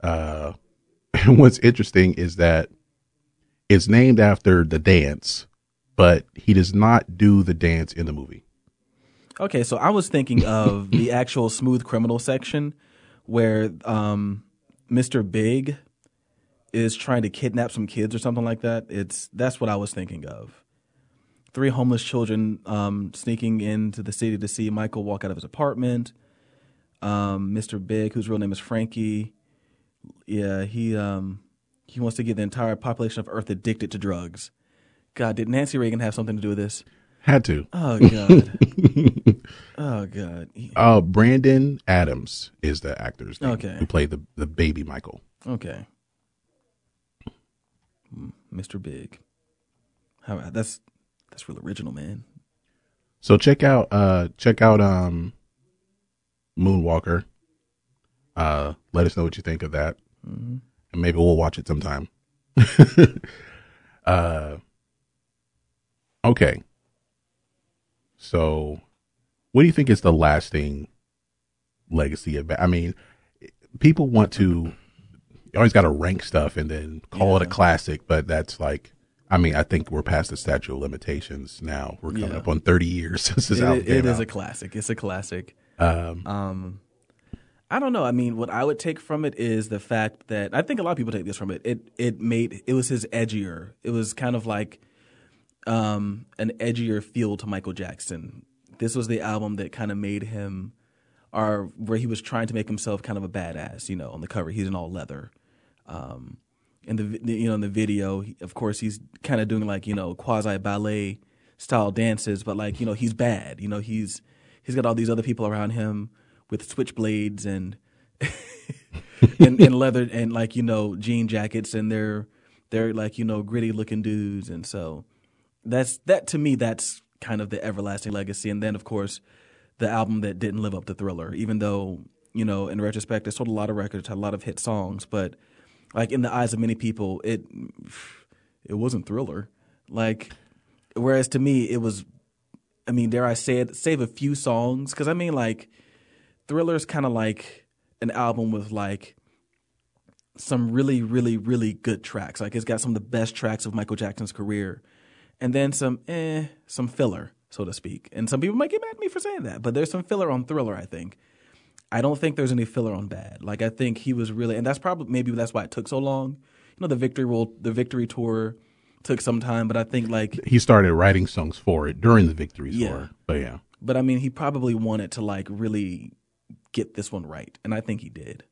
Uh, and what's interesting is that it's named after the dance, but he does not do the dance in the movie. Okay, so I was thinking of the actual smooth criminal section where um, Mr. Big is trying to kidnap some kids or something like that. It's that's what I was thinking of. Three homeless children um, sneaking into the city to see Michael walk out of his apartment. Um, Mr. Big, whose real name is Frankie, yeah, he um, he wants to get the entire population of Earth addicted to drugs. God, did Nancy Reagan have something to do with this? Had to. Oh God. oh God. Uh, Brandon Adams is the actor's name Okay. who played the, the baby Michael. Okay. Mr. Big. How that's that's real original, man. So check out uh check out um Moonwalker. Uh let us know what you think of that. And maybe we'll watch it sometime. uh okay. So what do you think is the lasting legacy of I mean people want to you always got to rank stuff and then call it a classic, but that's like I mean, I think we're past the statute of limitations now. We're coming Yeah. up on 30 years since this It- album it is out. It is a classic. It's a classic. um, Um, I don't know. I mean, what I would take from it is the fact that I think a lot of people take this from it. It it made it was his edgier. It was kind of like um, an edgier feel to Michael Jackson. This was the album that kind of made him, or where he was trying to make himself kind of a badass. You know, on the cover he's in all leather. Um, in the, you know in the video, of course he's kind of doing like you know quasi ballet style dances, but like you know he's bad. You know he's he's got all these other people around him with switchblades and and, and leather and like you know jean jackets and they're they're like you know gritty looking dudes. And so that's that to me that's kind of the everlasting legacy. And then of course the album that didn't live up to thriller even though you know in retrospect it sold a lot of records had a lot of hit songs. But like in the eyes of many people it it wasn't thriller. Like whereas to me it was i mean dare i say it save a few songs? Because i mean like Thriller's kind of like an album with like some really, really, really good tracks. Like it's got some of the best tracks of Michael Jackson's career, and then some eh, some filler, so to speak. And some people might get mad at me for saying that, but there's some filler on Thriller. I think. I don't think there's any filler on Bad. Like I think he was really, and that's probably maybe that's why it took so long. You know, the victory roll, the victory tour took some time, but I think like he started writing songs for it during the victory Yeah. tour. But yeah. But I mean, he probably wanted to like really get this one right, and I think he did.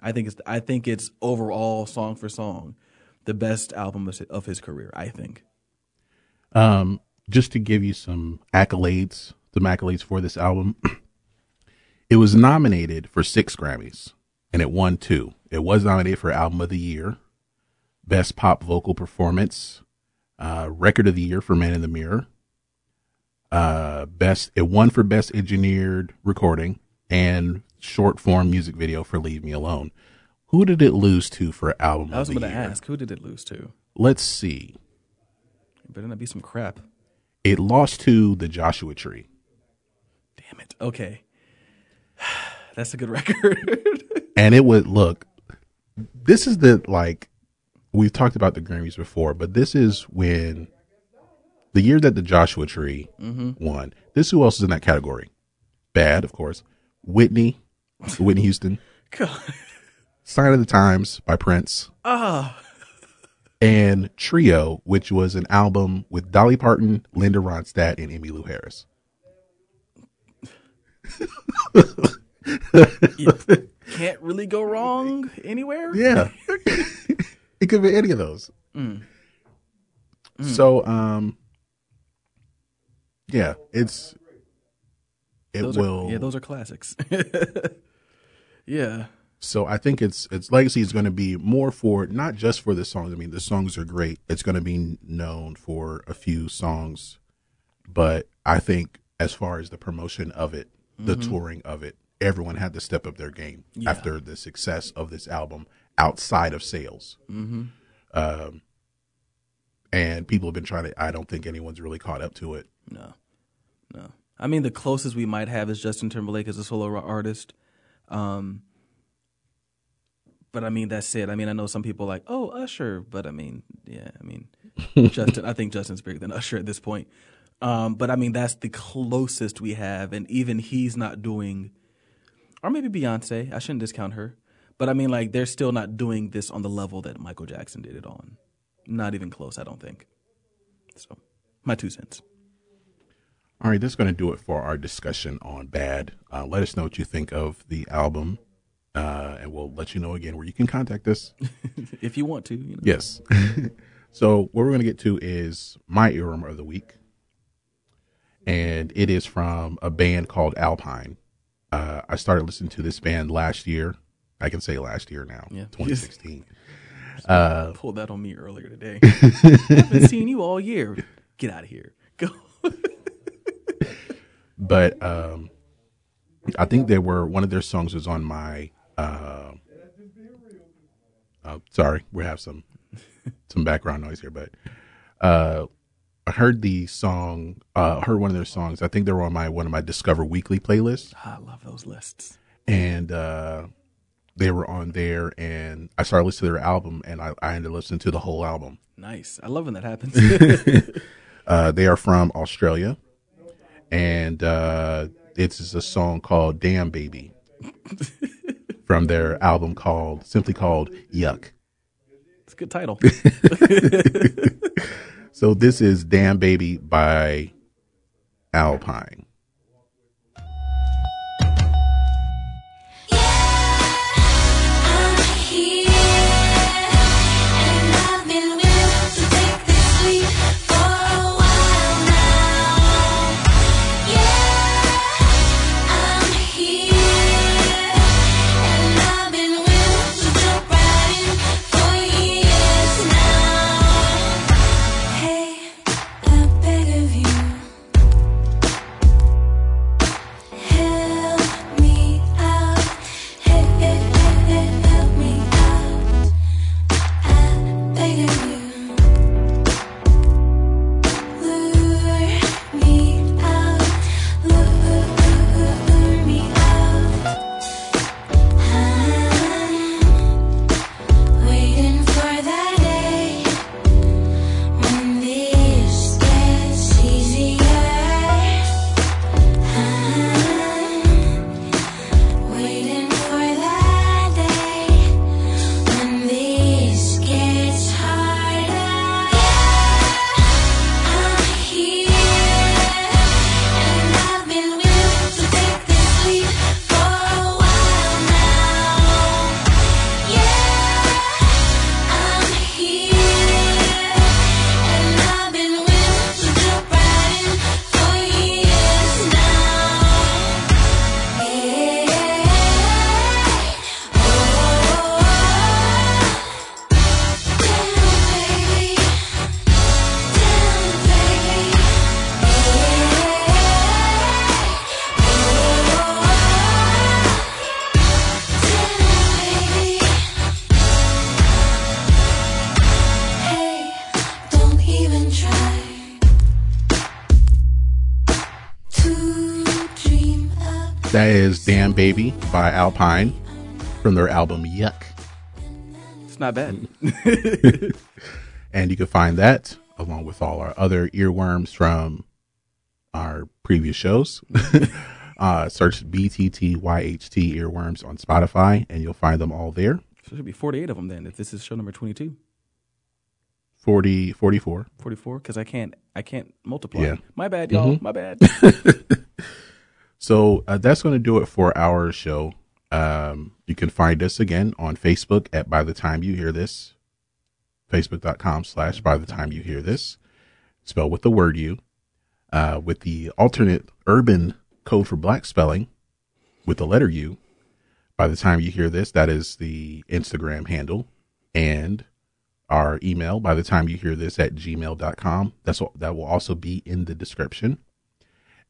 I think it's I think it's overall song for song the best album of his- career. I think. Um, just to give you some accolades, some accolades for this album. it was nominated for six Grammys and it won two. It was nominated for Album of the Year, Best Pop Vocal Performance, uh, Record of the Year for Man in the Mirror. Uh, best it won for Best Engineered Recording and Short Form Music Video for Leave Me Alone. Who did it lose to for Album I was of the going to Year? ask who did it lose to? Let's see. It better not be some crap. It lost to The Joshua Tree. Damn it. Okay, that's a good record. and it would look this is the like we've talked about the grammys before but this is when the year that the joshua tree mm-hmm. won this who else is in that category bad of course whitney whitney houston God. sign of the times by prince Ah, and trio which was an album with dolly parton linda ronstadt and emmylou harris you can't really go wrong anywhere. Yeah. it could be any of those. So, um, yeah, it's, it Those will. Are, yeah, those are classics. yeah. so I think its its legacy is going to be more for not just for the songs. I mean, the songs are great. It's going to be known for a few songs, but I think as far as the promotion of it, the touring of it, everyone had to step up their game after the success of this album outside of sales. Um, and people have been trying to. I don't think anyone's really caught up to it. No, no. I mean, the closest we might have is Justin Timberlake as a solo artist. Um, but I mean, that's it. I mean, I know some people are like, oh, Usher, but I mean, yeah, I mean, Justin. I think Justin's bigger than Usher at this point. Um, but I mean, that's the closest we have, and even he's not doing, or maybe Beyonce. I shouldn't discount her, but I mean, like, they're still not doing this on the level that Michael Jackson did it on. Not even close, I don't think. So, my two cents. All right, that's going to do it for our discussion on Bad. Uh, let us know what you think of the album, uh, and we'll let you know again where you can contact us. if you want to, you know. Yes. so what we're going to get to is my earworm of the week, and it is from a band called Alpine. Uh, I started listening to this band last year. I can say last year now, Yeah. 2016. pulled that on me earlier today. I've been seeing you all year. Get out of here. Go. but um, I think they were one of their songs was on my. Uh, uh, sorry, we have some some background noise here, but uh, I heard the song. Uh, heard one of their songs. I think they were on my one of my Discover Weekly playlists, I love those lists. and uh, they were on there. And I started listening to their album, and I, I ended up listening to the whole album. Nice. I love when that happens. Uh, they are from Australia, and uh, it's a song called "Damn Baby" from their album called simply called "Yuck." it's a good title. So this is "Damn Baby" by Alpine. "Damn Baby" by Alpine from their album "Yuck," It's not bad. and you can find that along with all our other earworms from our previous shows. uh, search BTTYHT earworms on Spotify, and you'll find them all there. So there should be 48 of them then if this is show number 22. 40, 44. 44 cuz I can't I can't multiply. Yeah. My bad y'all. My bad. So uh, that's going to do it for our show. Um, you can find us again on Facebook at By the Time You Hear This, facebook.com slash By the Time You Hear This, spelled with the word you, uh, with the alternate urban code for black spelling with the letter U. By the time you hear this, that is the Instagram handle and our email by the time you hear this at gmail.com. That's what, that will also be in the description.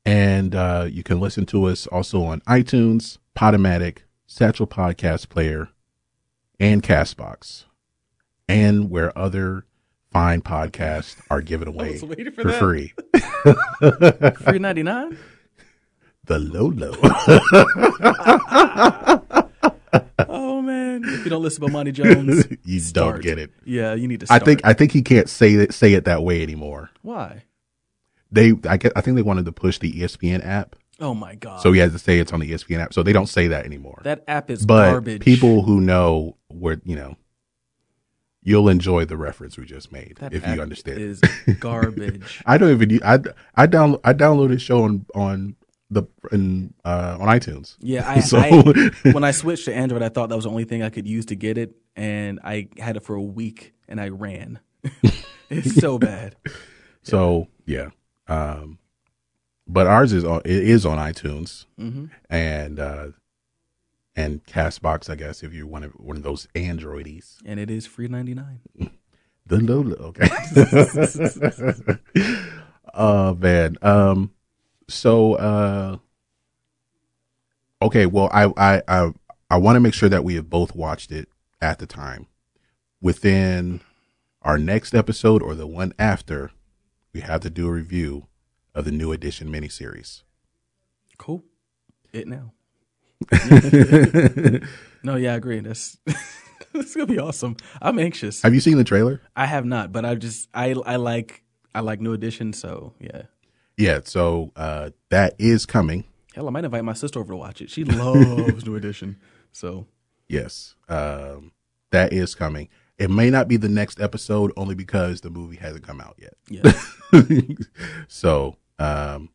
And uh, you can listen to us also on iTunes, Podomatic, Satchel Podcast Player, and Castbox. and where other fine podcasts are given away for for free. Free ninety nine. The Lolo. Oh man! If you don't listen to Bomani Jones, you start. don't get it. Yeah, you need to. I think I think he can't say it say it that way anymore. why? They I get I think they wanted to push the ESPN app, Oh my god! so he has to say it's on the ESPN app. So they don't say that anymore. that app is but garbage. people who know where you know, you'll enjoy the reference we just made that if app you understand. is garbage. I don't even I I download I downloaded show on on the in uh on iTunes. Yeah, I, So- I when I switched to Android, I thought that was the only thing I could use to get it, and I had it for a week, and I ran. it's so bad. So yeah, um, but ours is on it is on iTunes hmm and uh and Castbox. I guess if you're one of one of those Androidies, And it is free ninety nine. the Lolo. Okay. oh man. Um. So uh. Okay. Well, I I I I want to make sure that we have both watched it at the time. Within our next episode or the one after, we have to do a review of the new edition miniseries. Cool. It now. no, yeah, I agree. That's it's gonna be awesome. I'm anxious. Have you seen the trailer? I have not, but I just I I like I like New Edition, so yeah. Yeah. So uh, that is coming. Hell, I might invite my sister over to watch it. She loves New Edition, so Yes. Um, that is coming. It may not be the next episode only because the movie hasn't come out yet. yeah. so, um,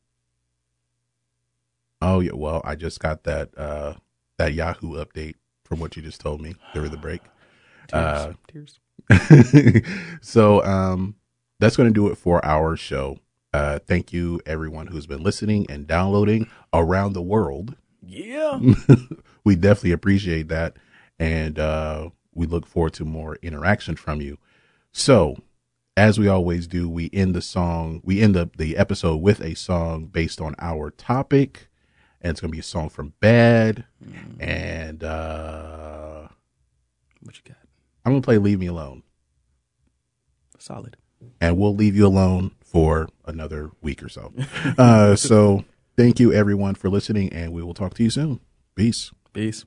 oh yeah, well, I just got that, uh, that Yahoo update from what you just told me during the break. Tears. Uh, Tears. so, um, that's going to do it for our show. Uh, thank you everyone who's been listening and downloading around the world. Yeah. we definitely appreciate that. And uh, we look forward to more interaction from you. So, as we always do, we end the song, we end up the episode with a song based on our topic. And it's going to be a song from Bad. And uh, What you got? I'm going to play Leave Me Alone. Solid. And we'll leave you alone for another week or so. uh, so, thank you everyone for listening. And we will talk to you soon. Peace. Peace.